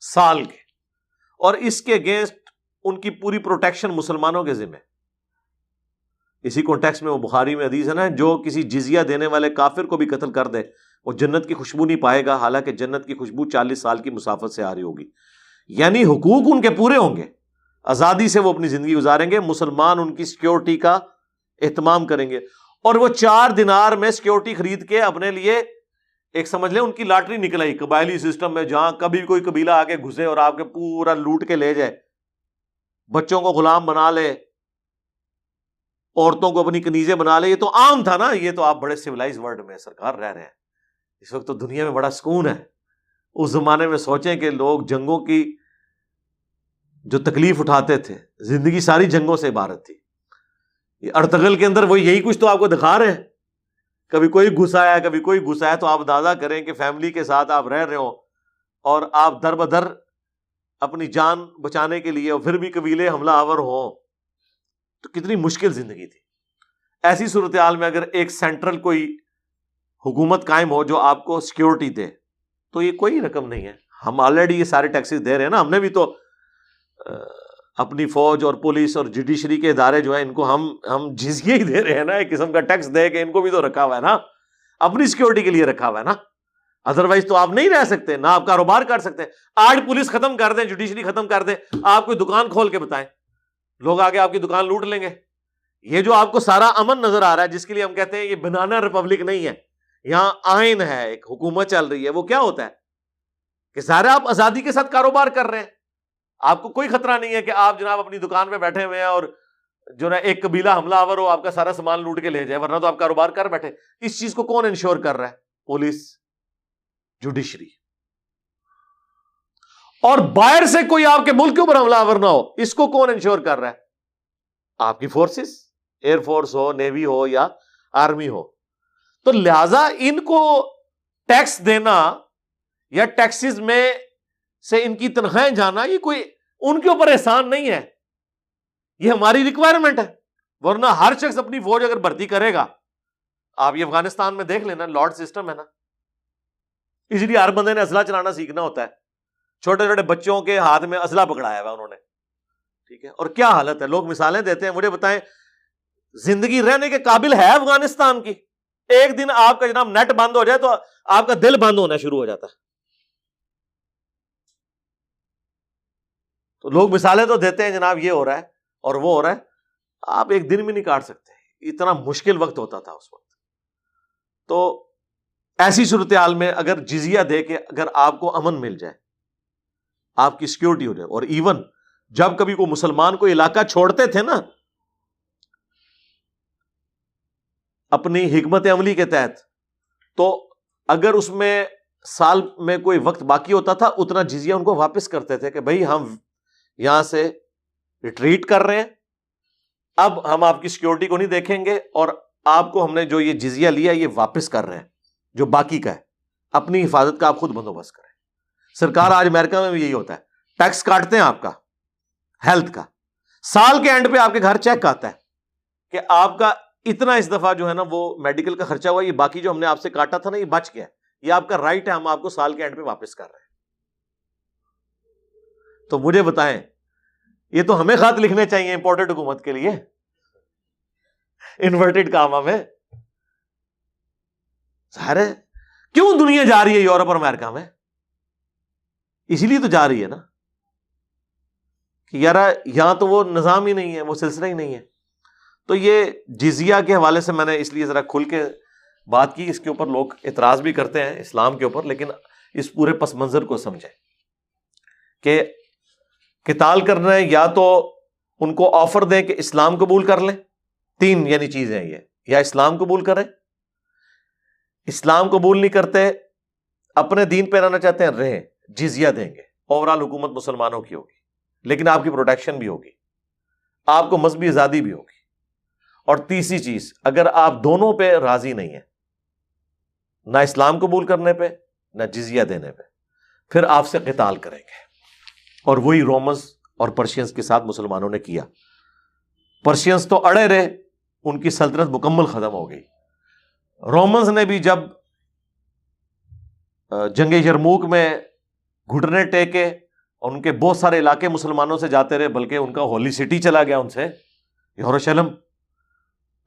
سال کے۔ اور اس کے اگینسٹ ان کی پوری پروٹیکشن مسلمانوں کے ذمہ۔ اسی کانٹیکس میں وہ بخاری میں حدیث ہے نا، جو کسی جزیہ دینے والے کافر کو بھی قتل کر دے، وہ جنت کی خوشبو نہیں پائے گا، حالانکہ جنت کی خوشبو چالیس سال کی مسافت سے آ رہی ہوگی۔ یعنی حقوق ان کے پورے ہوں گے۔ آزادی سے وہ اپنی زندگی گزاریں گے، مسلمان ان کی سیکورٹی کا اہتمام کریں گے۔ اور وہ چار دنار میں سیکورٹی خرید کے اپنے لیے ایک سمجھ لیں ان کی لاٹری نکل آئی، قبائلی سسٹم میں جہاں کبھی کوئی قبیلہ آگے گھسے اور آپ کے پورا لوٹ کے لے جائے۔ بچوں کو غلام بنا لے، عورتوں کو اپنی کنیزیں بنا لے، یہ تو عام تھا نا، یہ تو آپ بڑے سولاز ورلڈ میں سرکار رہ رہے ہیں۔ اس وقت تو دنیا میں بڑا سکون ہے۔ اس زمانے میں سوچیں کہ لوگ جنگوں کی جو تکلیف اٹھاتے تھے، زندگی ساری جنگوں سے عبارت تھی۔ ارتغل کے اندر وہ یہی کچھ تو آپ کو دکھا رہے ہیں۔ کبھی کوئی گھسا ہے، کبھی کوئی گھسا ہے تو آپ اندازہ کریں کہ فیملی کے ساتھ آپ رہ رہے ہو اور آپ در بدر اپنی جان بچانے کے لیے اور پھر بھی قبیلے حملہ آور ہوں۔ تو کتنی مشکل زندگی تھی۔ ایسی صورتحال میں اگر ایک سینٹرل کوئی حکومت قائم ہو جو آپ کو سیکورٹی دے، تو یہ کوئی رقم نہیں ہے۔ ہم آلریڈی یہ سارے ٹیکسیز دے رہے ہیں نا، ہم نے بھی تو اپنی فوج اور پولیس اور جوڈیشری کے ادارے جو ہیں، ان کو ہم ہم جزیے ہی دے رہے ہیں نا، ایک قسم کا ٹیکس دے کے ان کو بھی تو رکھا ہوا ہے نا۔ اپنی سیکورٹی کے لیے رکھا ہوا ہے نا۔ ادروائز تو آپ نہیں رہ سکتے، نہ آپ کاروبار کر سکتے۔ آج پولیس ختم کر دیں، جوڈیشری ختم کر دیں۔ آپ کوئی دکان کھول کے بتائیں۔ لوگ آگے آپ کی دکان لوٹ لیں گے۔ یہ جو آپ کو سارا امن نظر آ رہا ہے، جس کے لیے ہم کہتے ہیں یہ بنانا ریپبلک نہیں ہے۔ یہاں آئین ہے، ایک حکومت چل رہی ہے۔ وہ کیا ہوتا ہے؟ کہ سارے آپ آزادی کے ساتھ کاروبار کر رہے ہیں۔ آپ کو کوئی خطرہ نہیں ہے کہ آپ جناب اپنی دکان پہ بیٹھے ہوئے ہیں اور جو نا ایک قبیلہ حملہ آور ہو، آپ کا سارا سامان لوٹ کے لے جائے، ورنہ تو آپ کاروبار کر بیٹھے۔ اس چیز کو کون انشور کر رہا ہے؟ Police, judiciary. اور باہر سے کوئی آپ کے ملک کے اوپر حملہ آور نہ ہو، اس کو کون انشور کر رہا ہے؟ آپ کی فورسز، ایئر فورس ہو، نیوی ہو یا آرمی ہو۔ تو لہذا ان کو ٹیکس دینا یا ٹیکسز میں سے ان کی تنخواہیں جانا یہ کوئی ان کے اوپر احسان نہیں ہے۔ یہ ہماری ریکوائرمنٹ ہے۔ ورنہ ہر شخص اپنی فوج اگر بھرتی کرے گا، آپ یہ افغانستان میں دیکھ لینا لارڈ سسٹم ہے نا۔ اس لیے ہر بندے نے اسلحہ چلانا سیکھنا ہوتا ہے۔ چھوٹے چھوٹے بچوں کے ہاتھ میں اسلحہ پکڑایا ہوا انہوں نے۔ ٹھیک ہے؟ اور کیا حالت ہے؟ لوگ مثالیں دیتے ہیں، مجھے بتائیں، زندگی رہنے کے قابل ہے افغانستان کی؟ ایک دن آپ کا جناب نیٹ بند ہو جائے تو آپ کا دل بند ہونا شروع ہو جاتا ہے۔ تو لوگ مثالیں تو دیتے ہیں جناب، یہ ہو رہا ہے اور وہ ہو رہا ہے۔ آپ ایک دن بھی نہیں کاٹ سکتے۔ اتنا مشکل وقت ہوتا تھا اس وقت۔ تو ایسی صورتحال میں اگر جزیا دے کے اگر آپ کو امن مل جائے، آپ کی سیکورٹی ہو جائے اور ایون جب کبھی کوئی مسلمان کو علاقہ چھوڑتے تھے نا، اپنی حکمت عملی کے تحت، تو اگر اس میں سال میں کوئی وقت باقی ہوتا تھا، اتنا جزیا ان کو واپس کرتے تھے کہ بھائی ہم یہاں سے ریٹریٹ کر رہے ہیں۔ اب ہم آپ کی سیکورٹی کو نہیں دیکھیں گے اور آپ کو ہم نے جو یہ جزیا لیا یہ واپس کر رہے ہیں، جو باقی کا ہے۔ اپنی حفاظت کا آپ خود بندوبست کریں۔ سرکار آج امریکہ میں بھی یہی ہوتا ہے۔ ٹیکس کاٹتے ہیں آپ کا ہیلتھ کا۔ سال کے اینڈ پہ آپ کے گھر چیک آتا ہے کہ آپ کا اتنا اس دفعہ جو ہے نا وہ میڈیکل کا خرچہ ہوا، یہ باقی جو ہم نے آپ سے کاٹا تھا نا، یہ بچ گیا یہ آپ کا رائٹ ہے، ہم آپ کو سال کے اینڈ پہ واپس کر رہے ہیں۔ تو مجھے بتائیں، یہ تو ہمیں خط لکھنے چاہیے امپورٹنٹ حکومت کے لیے۔ انورٹیڈ کام ہمیں۔ ظاہر ہے کیوں دنیا جا رہی ہے یورپ اور امیرکا میں؟ اسی لیے تو جا رہی ہے نا۔ کہ یار یہاں تو وہ نظام ہی نہیں ہے، وہ سلسلہ ہی نہیں ہے۔ تو یہ جزیہ کے حوالے سے میں نے اس لیے ذرا کھل کے بات کی، اس کے اوپر لوگ اعتراض بھی کرتے ہیں اسلام کے اوپر، لیکن اس پورے پس منظر کو سمجھیں کہ کتال کرنا ہے یا تو ان کو آفر دیں کہ اسلام قبول کر لیں۔ تین یعنی چیزیں یہ۔ یا اسلام قبول کریں۔ اسلام قبول نہیں کرتے، اپنے دین پہ رہنا چاہتے ہیں، رہیں جزیا دیں گے۔ اوور آل حکومت مسلمانوں کی ہوگی، لیکن آپ کی پروٹیکشن بھی ہوگی۔ آپ کو مذہبی آزادی بھی ہوگی۔ اور تیسری چیز، اگر آپ دونوں پہ راضی نہیں ہیں، نہ اسلام قبول کرنے پہ، نہ جزیا دینے پہ، پھر آپ سے قتال کریں گے۔ اور وہی رومنس اور پرشینس کے ساتھ مسلمانوں نے کیا۔ پرشینس تو اڑے رہے، ان کی سلطنت مکمل ختم ہو گئی۔ رومنس نے بھی جب جنگ یرموک میں گھٹنے ٹیکے، اور ان کے بہت سارے علاقے مسلمانوں سے جاتے رہے، بلکہ ان کا ہولی سٹی چلا گیا ان سے یورشلم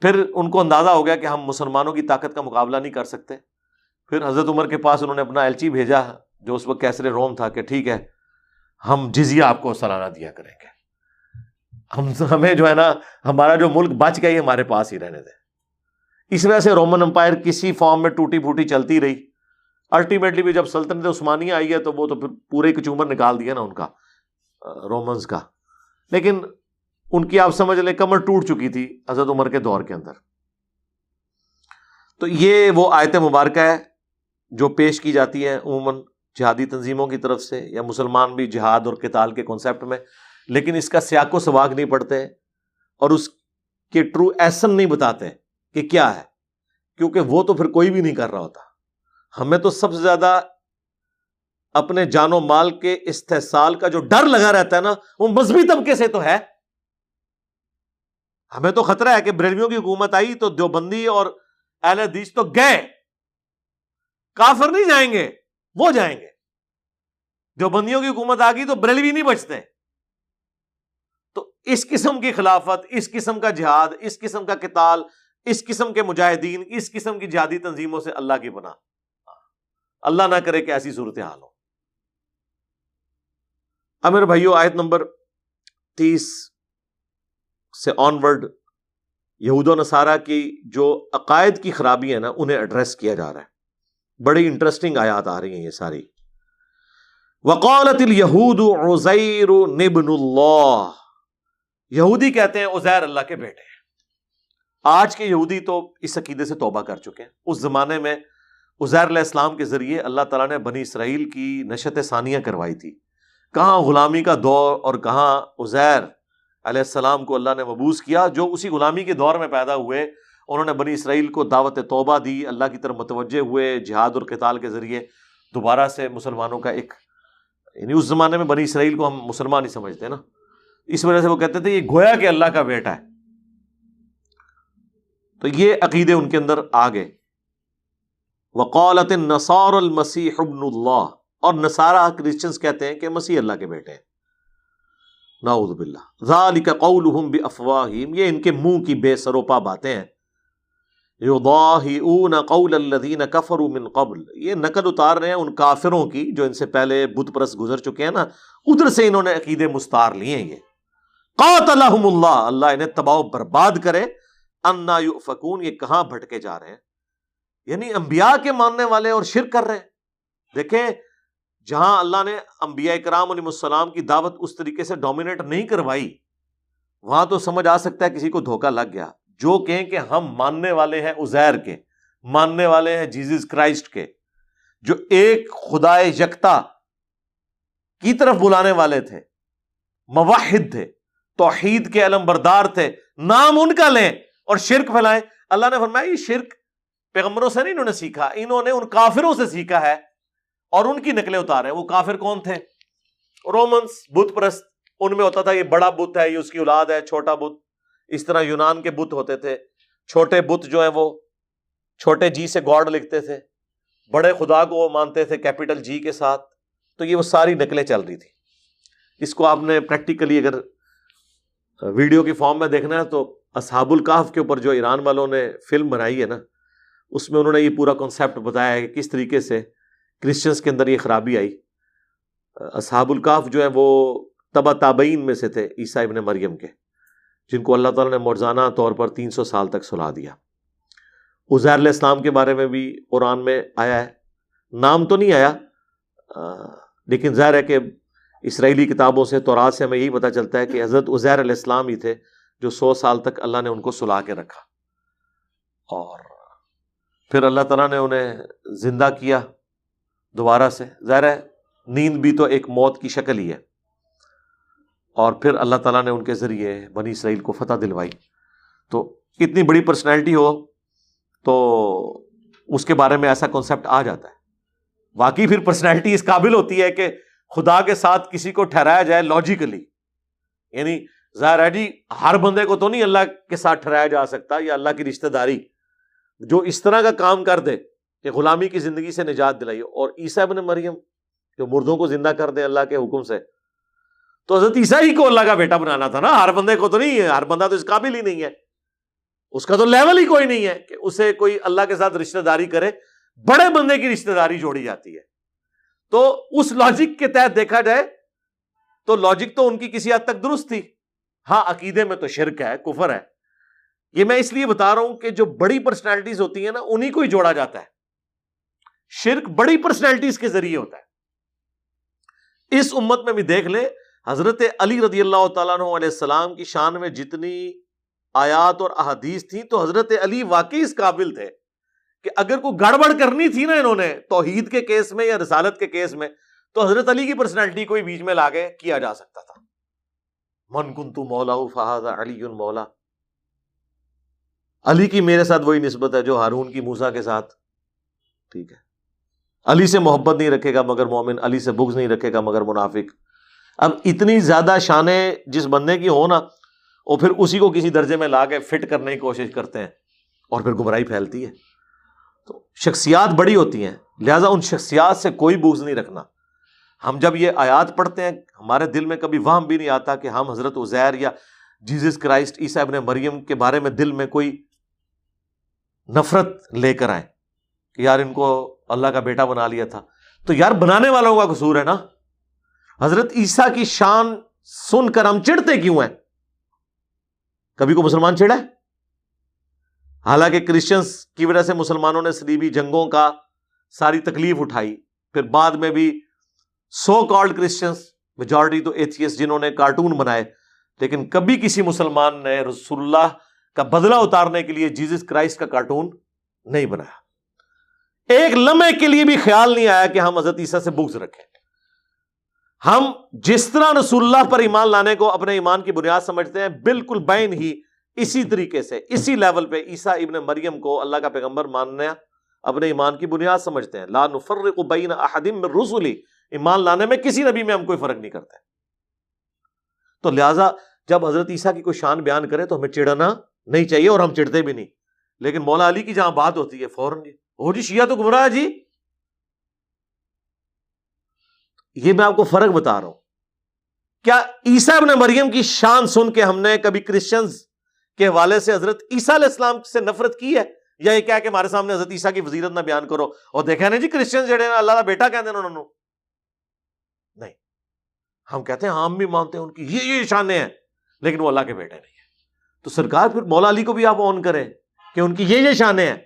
پھر ان کو اندازہ ہو گیا کہ ہم مسلمانوں کی طاقت کا مقابلہ نہیں کر سکتے۔ پھر حضرت عمر کے پاس انہوں نے اپنا ایلچی بھیجا، جو اس وقت کیسرے روم تھا، کہ ٹھیک ہے ہم جزیا آپ کو سالانہ دیا کریں گے۔ ہم ہمیں جو ہے نا، ہمارا جو ملک بچ گیا ہمارے پاس ہی رہنے دیں۔ اس وجہ سے رومن امپائر کسی فارم میں ٹوٹی پھوٹی چلتی رہی۔ الٹیمیٹلی بھی جب سلطنت عثمانیہ آئی ہے، تو وہ تو پھر پورے کچومر نکال دیا نا ان کا رومنس کا۔ لیکن ان کی آپ سمجھ لیں، کمر ٹوٹ چکی تھی حضرت عمر کے دور کے اندر۔ تو یہ وہ آیت مبارکہ ہے جو پیش کی جاتی ہے عموماً جہادی تنظیموں کی طرف سے یا مسلمان بھی جہاد اور کتال کے کانسیپٹ میں، لیکن اس کا سیاق و سواگ نہیں پڑھتے اور اس کے ٹرو ایسن نہیں بتاتے کہ کیا ہے، کیونکہ وہ تو پھر کوئی بھی نہیں کر رہا ہوتا۔ ہمیں تو سب سے زیادہ اپنے جان و مال کے استحصال کا جو ڈر لگا رہتا ہے نا، وہ مذہبی طبقے سے تو ہے۔ ہمیں تو خطرہ ہے کہ بریلویوں کی حکومت آئی تو دیوبندی اور اہل حدیث تو گئے۔ کافر نہیں جائیں گے۔ وہ جائیں گے۔ دیوبندیوں کی حکومت آ گئی تو بریلوی نہیں بچتے۔ تو اس قسم کی خلافت، اس قسم کا جہاد، اس قسم کا کتال اس قسم کے مجاہدین، اس قسم کی جہادی تنظیموں سے اللہ کی بنا اللہ نہ کرے کہ ایسی صورت حال ہو۔ امیر بھائیو، آیت نمبر تیس سے آن ورڈ یہود و نصارہ کی جو عقائد کی خرابی ہے نا، انہیں ایڈریس کیا جا رہا ہے۔ بڑی انٹرسٹنگ آیات آ رہی ہیں یہ ساری۔ وقالت الہود عزیر نبن اللہ یہودی کہتے ہیں عزیر اللہ کے بیٹے۔ آج کے یہودی تو اس عقیدے سے توبہ کر چکے ہیں۔ اس زمانے میں عزیر علیہ السلام کے ذریعے اللہ تعالیٰ نے بنی اسرائیل کی نشت ثانیہ کروائی تھی۔ کہاں غلامی کا دور اور کہاں عزیر علیہ السلام کو اللہ نے مبوس کیا جو اسی غلامی کے دور میں پیدا ہوئے انہوں نے بنی اسرائیل کو دعوت توبہ دی، اللہ کی طرف متوجہ ہوئے، جہاد اور قتال کے ذریعے دوبارہ سے مسلمانوں کا ایک یعنی اس زمانے میں بنی اسرائیل کو ہم مسلمان ہی سمجھتے نا۔ اس وجہ سے وہ کہتے تھے، یہ گویا کہ اللہ کا بیٹا ہے۔ تو یہ عقیدے ان کے اندر آ گئے۔ وقالت نصار المسیح ابن اللہ اور نصارہ کرسچنس کہتے ہیں کہ مسیح اللہ کے بیٹے ہیں۔ نعوذ باللہ۔ ذالک قولہم بافواہم یہ ان کے منہ کی بے سروپا باتیں ہیں۔ یضاہئون قول الذین کفروا من قبل۔ یہ نقل اتار رہے ہیں ان کافروں کی جو ان سے پہلے بت پرست گزر چکے ہیں نا، ادھر سے انہوں نے عقیدے مستار لیے ہیں یہ۔ قاتلہم اللہ اللہ انہیں تباہ برباد کرے۔ انا یؤفکون، یہ کہاں بھٹکے جا رہے ہیں؟ یعنی انبیاء کے ماننے والے اور شرک کر رہے ہیں۔ دیکھیں، جہاں اللہ نے انبیاء کرام علیہ السلام کی دعوت اس طریقے سے ڈومینیٹ نہیں کروائی، وہاں تو سمجھ آ سکتا ہے کسی کو دھوکا لگ گیا۔ جو کہیں کہ ہم ماننے والے ہیں ازیر کے، ماننے والے ہیں جیزس کرائسٹ کے، جو ایک خدا یکتا کی طرف بلانے والے تھے، مواحد تھے، توحید کے علم بردار تھے، نام ان کا لیں اور شرک پھیلائیں۔ اللہ نے فرمایا، یہ شرک پیغمبروں سے نہیں انہوں نے سیکھا، انہوں نے ان کافروں سے سیکھا ہے اور ان کی نقلیں اتارے وہ کافر کون تھے؟ رومنس بت پرست، ان میں ہوتا تھا، یہ بڑا بت ہے، یہ اس کی اولاد ہے، چھوٹا بت۔ اس طرح یونان کے بت ہوتے تھے۔ چھوٹے بت جو ہیں وہ چھوٹے جی سے گاڈ لکھتے تھے۔ بڑے خدا کو وہ مانتے تھے کیپیٹل جی کے ساتھ۔ تو یہ وہ ساری نقلیں چل رہی تھی اس کو آپ نے پریکٹیکلی اگر ویڈیو کی فارم میں دیکھنا ہے تو اصحاب الکاف کے اوپر جو ایران والوں نے فلم بنائی ہے نا، اس میں انہوں نے یہ پورا کانسیپٹ بتایا ہے کہ کس طریقے سے کرسچنس کے اندر یہ خرابی آئی۔ اصحاب الکاف جو ہے وہ تبا تابعین میں سے تھے عیسیٰ ابن مریم کے۔ جن کو اللہ تعالیٰ نے مرزانہ طور پر تین سو سال تک سلا دیا۔ عزیر علیہ السلام کے بارے میں بھی قرآن میں آیا ہے۔ نام تو نہیں آیا لیکن ظاہر ہے کہ اسرائیلی کتابوں سے، تورات سے ہمیں یہی پتہ چلتا ہے کہ حضرت عزیر علیہ السلام ہی تھے جو سو سال تک اللہ نے ان کو سلا کے رکھا۔ اور پھر اللہ تعالیٰ نے انہیں زندہ کیا دوبارہ سے۔ ظاہر ہے، نیند بھی تو ایک موت کی شکل ہی ہے۔ اور پھر اللہ تعالیٰ نے ان کے ذریعے بنی اسرائیل کو فتح دلوائی۔ تو اتنی بڑی پرسنالٹی ہو، تو اس کے بارے میں ایسا کانسیپٹ آ جاتا ہے۔ واقعی پھر پرسنالٹی اس قابل ہوتی ہے کہ خدا کے ساتھ کسی کو ٹھہرایا جائے لاجیکلی یعنی ظاہر ہے جی ہر بندے کو تو نہیں اللہ کے ساتھ ٹھہرایا جا سکتا یا اللہ کی رشتہ داری۔ جو اس طرح کا کام کر دے کہ غلامی کی زندگی سے نجات دلائی۔ اور عیسیٰ ابن مریم جو مردوں کو زندہ کر دے اللہ کے حکم سے تو حضرت عیسیٰ ہی کو اللہ کا بیٹا بنانا تھا نا۔ ہر بندے کو تو نہیں ہے ہر بندہ تو اس قابل ہی نہیں ہے۔ اس کا تو لیول ہی کوئی نہیں ہے کہ اسے کوئی اللہ کے ساتھ رشتہ داری کرے۔ بڑے بندے کی رشتہ داری جوڑی جاتی ہے۔ تو اس لاجک کے تحت دیکھا جائے تو لاجک تو ان کی کسی حد تک درست تھی۔ ہاں عقیدے میں تو شرک ہے، کفر ہے۔ یہ میں اس لیے بتا رہا ہوں کہ جو بڑی پرسنالٹیز ہوتی ہیں نا انہیں کو ہی جوڑا جاتا ہے۔ شرک بڑی پرسنالٹیز کے ذریعے ہوتا ہے۔ اس امت میں بھی دیکھ لے حضرت علی رضی اللہ تعالیٰ علیہ السلام کی شان میں جتنی آیات اور احادیث تھیں تو حضرت علی واقعی اس قابل تھے کہ اگر کوئی گڑبڑ کرنی تھی نا انہوں نے توحید کے کیس میں یا رسالت کے کیس میں، تو حضرت علی کی پرسنالٹی کو بیچ میں لا کے کیا جا سکتا تھا۔ من کن تو مولا فہد علی مولا۔ علی کی میرے ساتھ وہی نسبت ہے جو ہارون کی موسا کے ساتھ۔ ٹھیک ہے۔ علی سے محبت نہیں رکھے گا مگر مومن علی سے بغض نہیں رکھے گا مگر منافق۔ اب اتنی زیادہ شانیں جس بندے کی ہو نا، وہ پھر اسی کو کسی درجے میں لا کے فٹ کرنے کی کوشش کرتے ہیں اور پھر گمراہی پھیلتی ہے۔ تو شخصیات بڑی ہوتی ہیں، لہٰذا ان شخصیات سے کوئی بوجھ نہیں رکھنا۔ ہم جب یہ آیات پڑھتے ہیں، ہمارے دل میں کبھی وہم بھی نہیں آتا کہ ہم حضرت عزیر یا جیزس کرائسٹ عیسیٰ ابن مریم کے بارے میں دل میں کوئی نفرت لے کر آئے کہ یار ان کو اللہ کا بیٹا بنا لیا تھا۔ تو یار بنانے والوں کا قصور ہے نا۔ حضرت عیسیٰ کی شان سن کر ہم چڑھتے کیوں ہیں؟ کبھی کو مسلمان چڑھا ہے؟ حالانکہ کرسچنس کی وجہ سے مسلمانوں نے سلیبی جنگوں کا ساری تکلیف اٹھائی۔ پھر بعد میں بھی سو کالڈ کرسچنس میجورٹی تو ایتھیس جنہوں نے کارٹون بنائے، لیکن کبھی کسی مسلمان نے رسول اللہ کا بدلہ اتارنے کے لیے جیزس کرائسٹ کا کارٹون نہیں بنایا۔ ایک لمحے کے لیے بھی خیال نہیں آیا کہ ہم حضرت عیسیٰ سے بغض رکھیں۔ ہم جس طرح رسول اللہ پر ایمان لانے کو اپنے ایمان کی بنیاد سمجھتے ہیں، بالکل بین ہی اسی طریقے سے، اسی لیول پہ عیسیٰ ابن مریم کو اللہ کا پیغمبر ماننا اپنے ایمان کی بنیاد سمجھتے ہیں۔ لا نفرق بین احدم من رسولی ایمان لانے میں کسی نبی میں ہم کوئی فرق نہیں کرتے۔ تو لہٰذا جب حضرت عیسیٰ کی کوئی شان بیان کرے تو ہمیں چڑھنا نہیں چاہیے اور ہم چڑھتے بھی نہیں۔ لیکن مولا علی کی جہاں بات ہوتی ہے فوراً جی۔ وہ جی شیعہ تو گمراہ جی۔ یہ میں آپ کو فرق بتا رہا ہوں۔ کیا عیسیٰ ابن مریم کی شان سن کے ہم نے کبھی کرسچنز کے حوالے سے حضرت عیسیٰ علیہ السلام سے نفرت کی ہے؟ یا یہ کیا کہ ہمارے سامنے حضرت عیسیٰ کی وزیرت نہ بیان کرو؟ اور دیکھا نا جی کرسچن جڑے نا اللہ کا بیٹا کہتے ہیں انہوں نے۔ نہیں۔ ہم کہتے ہیں، ہم بھی مانتے ہیں، ان کی یہ یہ شانیں ہیں، لیکن وہ اللہ کے بیٹے نہیں ہیں۔ تو سرکار پھر مولا علی کو بھی آپ آن کریں کہ ان کی یہ یہ شانیں ہیں۔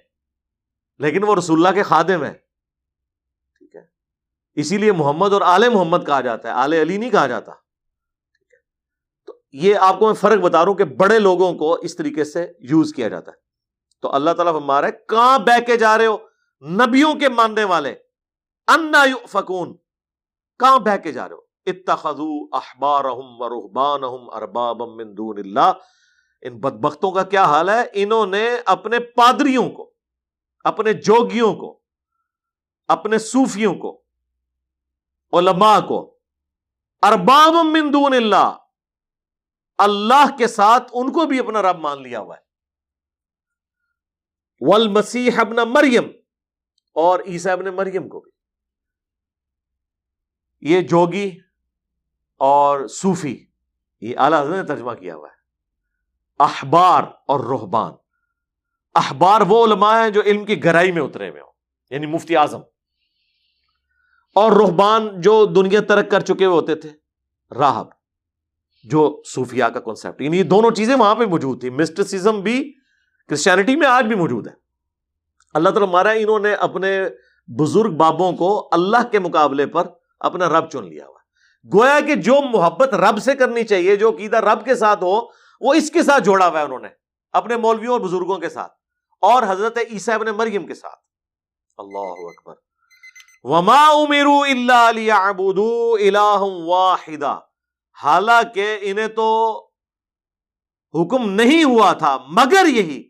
لیکن وہ رسول اللہ کے خادم ہیں۔ اسی لیے محمد اور آل محمد کہا جاتا ہے، آل علی نہیں کہا جاتا۔ تو یہ آپ کو میں فرق بتا رہا ہوں کہ بڑے لوگوں کو اس طریقے سے یوز کیا جاتا ہے۔ تو اللہ تعالیٰ ہمارا کہاں بہ کے جا رہے ہو؟ نبیوں کے ماننے والے۔ انا فکون کہاں بہ کے جا رہے ہو؟ اتخذو احبارہم و رہبانہم اربابم من دون اللہ۔ ان بدبختوں کا کیا حال ہے؟ انہوں نے اپنے پادریوں کو، اپنے جوگیوں کو، اپنے صوفیوں کو علماء کو۔ ارباب من دون اللہ۔ اللہ کے ساتھ ان کو بھی اپنا رب مان لیا ہوا ہے۔ والمسیح ابن مریم۔ اور عیسیٰ ابن مریم کو بھی۔ یہ جوگی اور صوفی، یہ اعلی حضرت نے ترجمہ کیا ہوا ہے۔ احبار اور روحبان احبار وہ علماء ہیں جو علم کی گہرائی میں اترے ہوئے ہوں۔ یعنی مفتی اعظم۔ اور روحبان جو دنیا ترک کر چکے ہوئے ہوتے تھے، راہب، جو صوفیاء کا کنسپٹ یعنی یہ دونوں چیزیں وہاں پہ موجود تھی مسٹسزم بھی کرسچینٹی میں آج بھی موجود ہے۔ اللہ تعالیٰ مارا انہوں نے اپنے بزرگ بابوں کو اللہ کے مقابلے پر اپنا رب چن لیا ہوا۔ گویا کہ جو محبت رب سے کرنی چاہیے، جو قیدا رب کے ساتھ ہو، وہ اس کے ساتھ جوڑا ہوا ہے انہوں نے، اپنے مولویوں اور بزرگوں کے ساتھ، اور حضرت عیسیٰ ابن مریم کے ساتھ۔ اللہ اکبر۔ وما امرو اللہ واحدہ حالانکہ انہیں تو حکم نہیں ہوا تھا، مگر یہی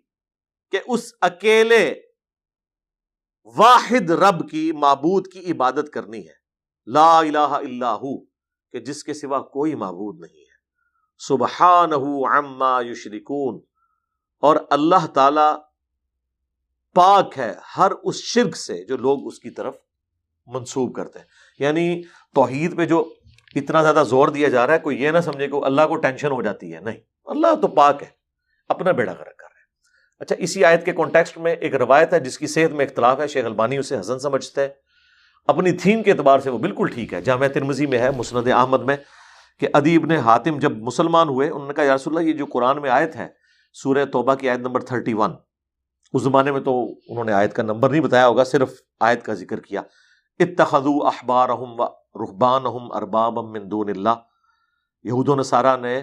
کہ اس اکیلے واحد رب کی معبود کی عبادت کرنی ہے۔ لا الہ الا ہو، کہ جس کے سوا کوئی معبود نہیں ہے۔ سبحان عما یشرکون۔ اور اللہ تعالی پاک ہے ہر اس شرک سے جو لوگ اس کی طرف منسوب کرتے ہیں۔ یعنی توحید پہ جو اتنا زیادہ زور دیا جا رہا ہے، کوئی یہ نہ سمجھے کہ اللہ کو ٹینشن ہو جاتی ہے۔ نہیں، اللہ تو پاک ہے، اپنا بیڑا کر رکھا اچھا اسی آیت کے کانٹیکسٹ میں ایک روایت ہے، جس کی صحت میں اختلاف ہے، شیخ البانی اسے حسن سمجھتے ہیں۔ اپنی تھیم کے اعتبار سے وہ بالکل ٹھیک ہے۔ جامع ترمزی میں ہے، مسند احمد میں، کہ ادیب نے حاتم جب مسلمان ہوئے، انہوں نے کہا، یا رسول اللہ، یہ جو قرآن میں آیت ہے، سورہ توبہ کی آیت نمبر 31 اس زمانے میں تو انہوں نے آیت کا نمبر نہیں بتایا ہوگا، صرف آیت کا ذکر کیا۔ اتخذوا احبارہم و رحبانہم اربابا من دون اللہ۔ یہود و نصارہ نے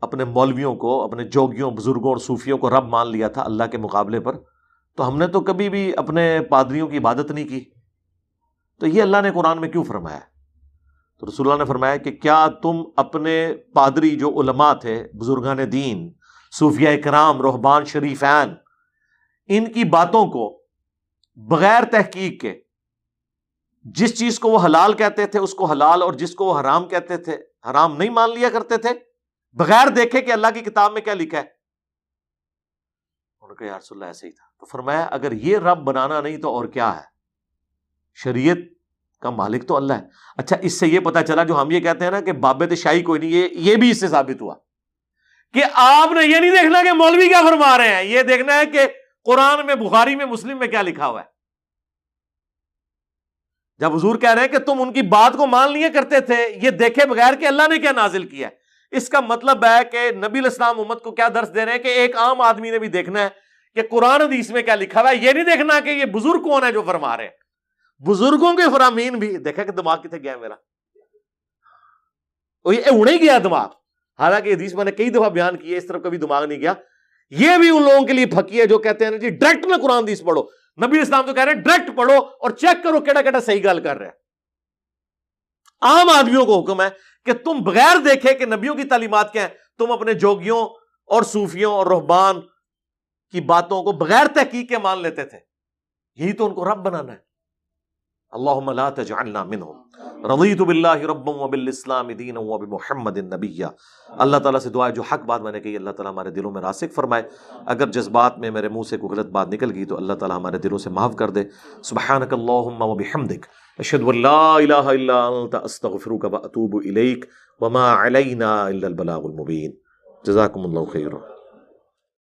اپنے مولویوں کو، اپنے جوگیوں، بزرگوں اور صوفیوں کو رب مان لیا تھا اللہ کے مقابلے پر۔ تو ہم نے تو کبھی بھی اپنے پادریوں کی عبادت نہیں کی۔ تو یہ اللہ نے قرآن میں کیوں فرمایا؟ تو رسول اللہ نے فرمایا کہ کیا تم اپنے پادری جو علماء تھے، بزرگان دین صوفیہ اکرام روحبان شریفین، ان کی باتوں کو بغیر تحقیق کے جس چیز کو وہ حلال کہتے تھے، اس کو حلال اور جس کو وہ حرام کہتے تھے، حرام نہیں مان لیا کرتے تھے، بغیر دیکھے کہ اللہ کی کتاب میں کیا لکھا ہے۔ انہوں نے کہا اللہ ایسے ہی تھا۔ تو فرمایا، اگر یہ رب بنانا نہیں تو اور کیا ہے؟ شریعت کا مالک تو اللہ ہے۔ اچھا اس سے یہ پتا چلا، جو ہم یہ کہتے ہیں نا کہ بابت شاہی کوئی نہیں، یہ یہ بھی اس سے ثابت ہوا کہ آپ نے یہ نہیں دیکھنا کہ مولوی کیا فرما رہے ہیں۔ یہ دیکھنا ہے کہ قرآن میں، بخاری میں، مسلم میں کیا لکھا ہوا ہے۔ جب حضور کہہ رہے ہیں کہ تم ان کی بات کو مان لیے کرتے تھے، یہ دیکھے بغیر کہ اللہ نے کیا نازل کیا ہے۔ اس کا مطلب ہے کہ نبی الاسلام امت کو کیا درس دے رہے ہیں کہ ایک عام آدمی نے بھی دیکھنا ہے کہ قرآن حدیث میں کیا لکھا ہوا ہے۔ یہ نہیں دیکھنا کہ یہ بزرگ کون ہے جو فرما رہے ہیں۔ بزرگوں کے فرامین بھی، دیکھا کہ دماغ کتنے گیا میرا۔ اڑے گیا دماغ۔ حالانکہ حدیث میں نے کئی دفعہ بیان کیا اس طرف کبھی دماغ نہیں گیا۔ یہ بھی ان لوگوں کے لیے پھکی ہے جو کہتے ہیں جی ڈائریکٹ میں قرآن حدیث پڑھو۔ نبی اسلام تو کہہ رہے ہیں ڈائریکٹ پڑھو اور چیک کرو کیڑا کیڑا صحیح گل کر رہے ہے عام آدمیوں کو حکم ہے کہ تم بغیر دیکھے کہ نبیوں کی تعلیمات کیا ہیں، تم اپنے جوگیوں اور صوفیوں اور رحبان کی باتوں کو بغیر تحقیق کے مان لیتے تھے۔ یہی تو ان کو رب بنانا ہے۔ اللہم لا تجعلنا منہم. رضیت باللہ ربا و بالاسلام دینا و بمحمد نبیہ اللہ تعالیٰ سے دعا ہے، جو حق بات میں نے کہی، اللہ تعالیٰ ہمارے دلوں میں راسک فرمائے. اگر جذبات میں میرے منہ سے کوئی غلط بات نکل گئی، تو اللہ تعالیٰ ہمارے دلوں سے معاف کر دے. سبحانک اللہم و بحمدک اشهد ان لا اله الا انت استغفرك واتوب اليك وما علينا الا البلاغ المبين جزاكم الله خيرا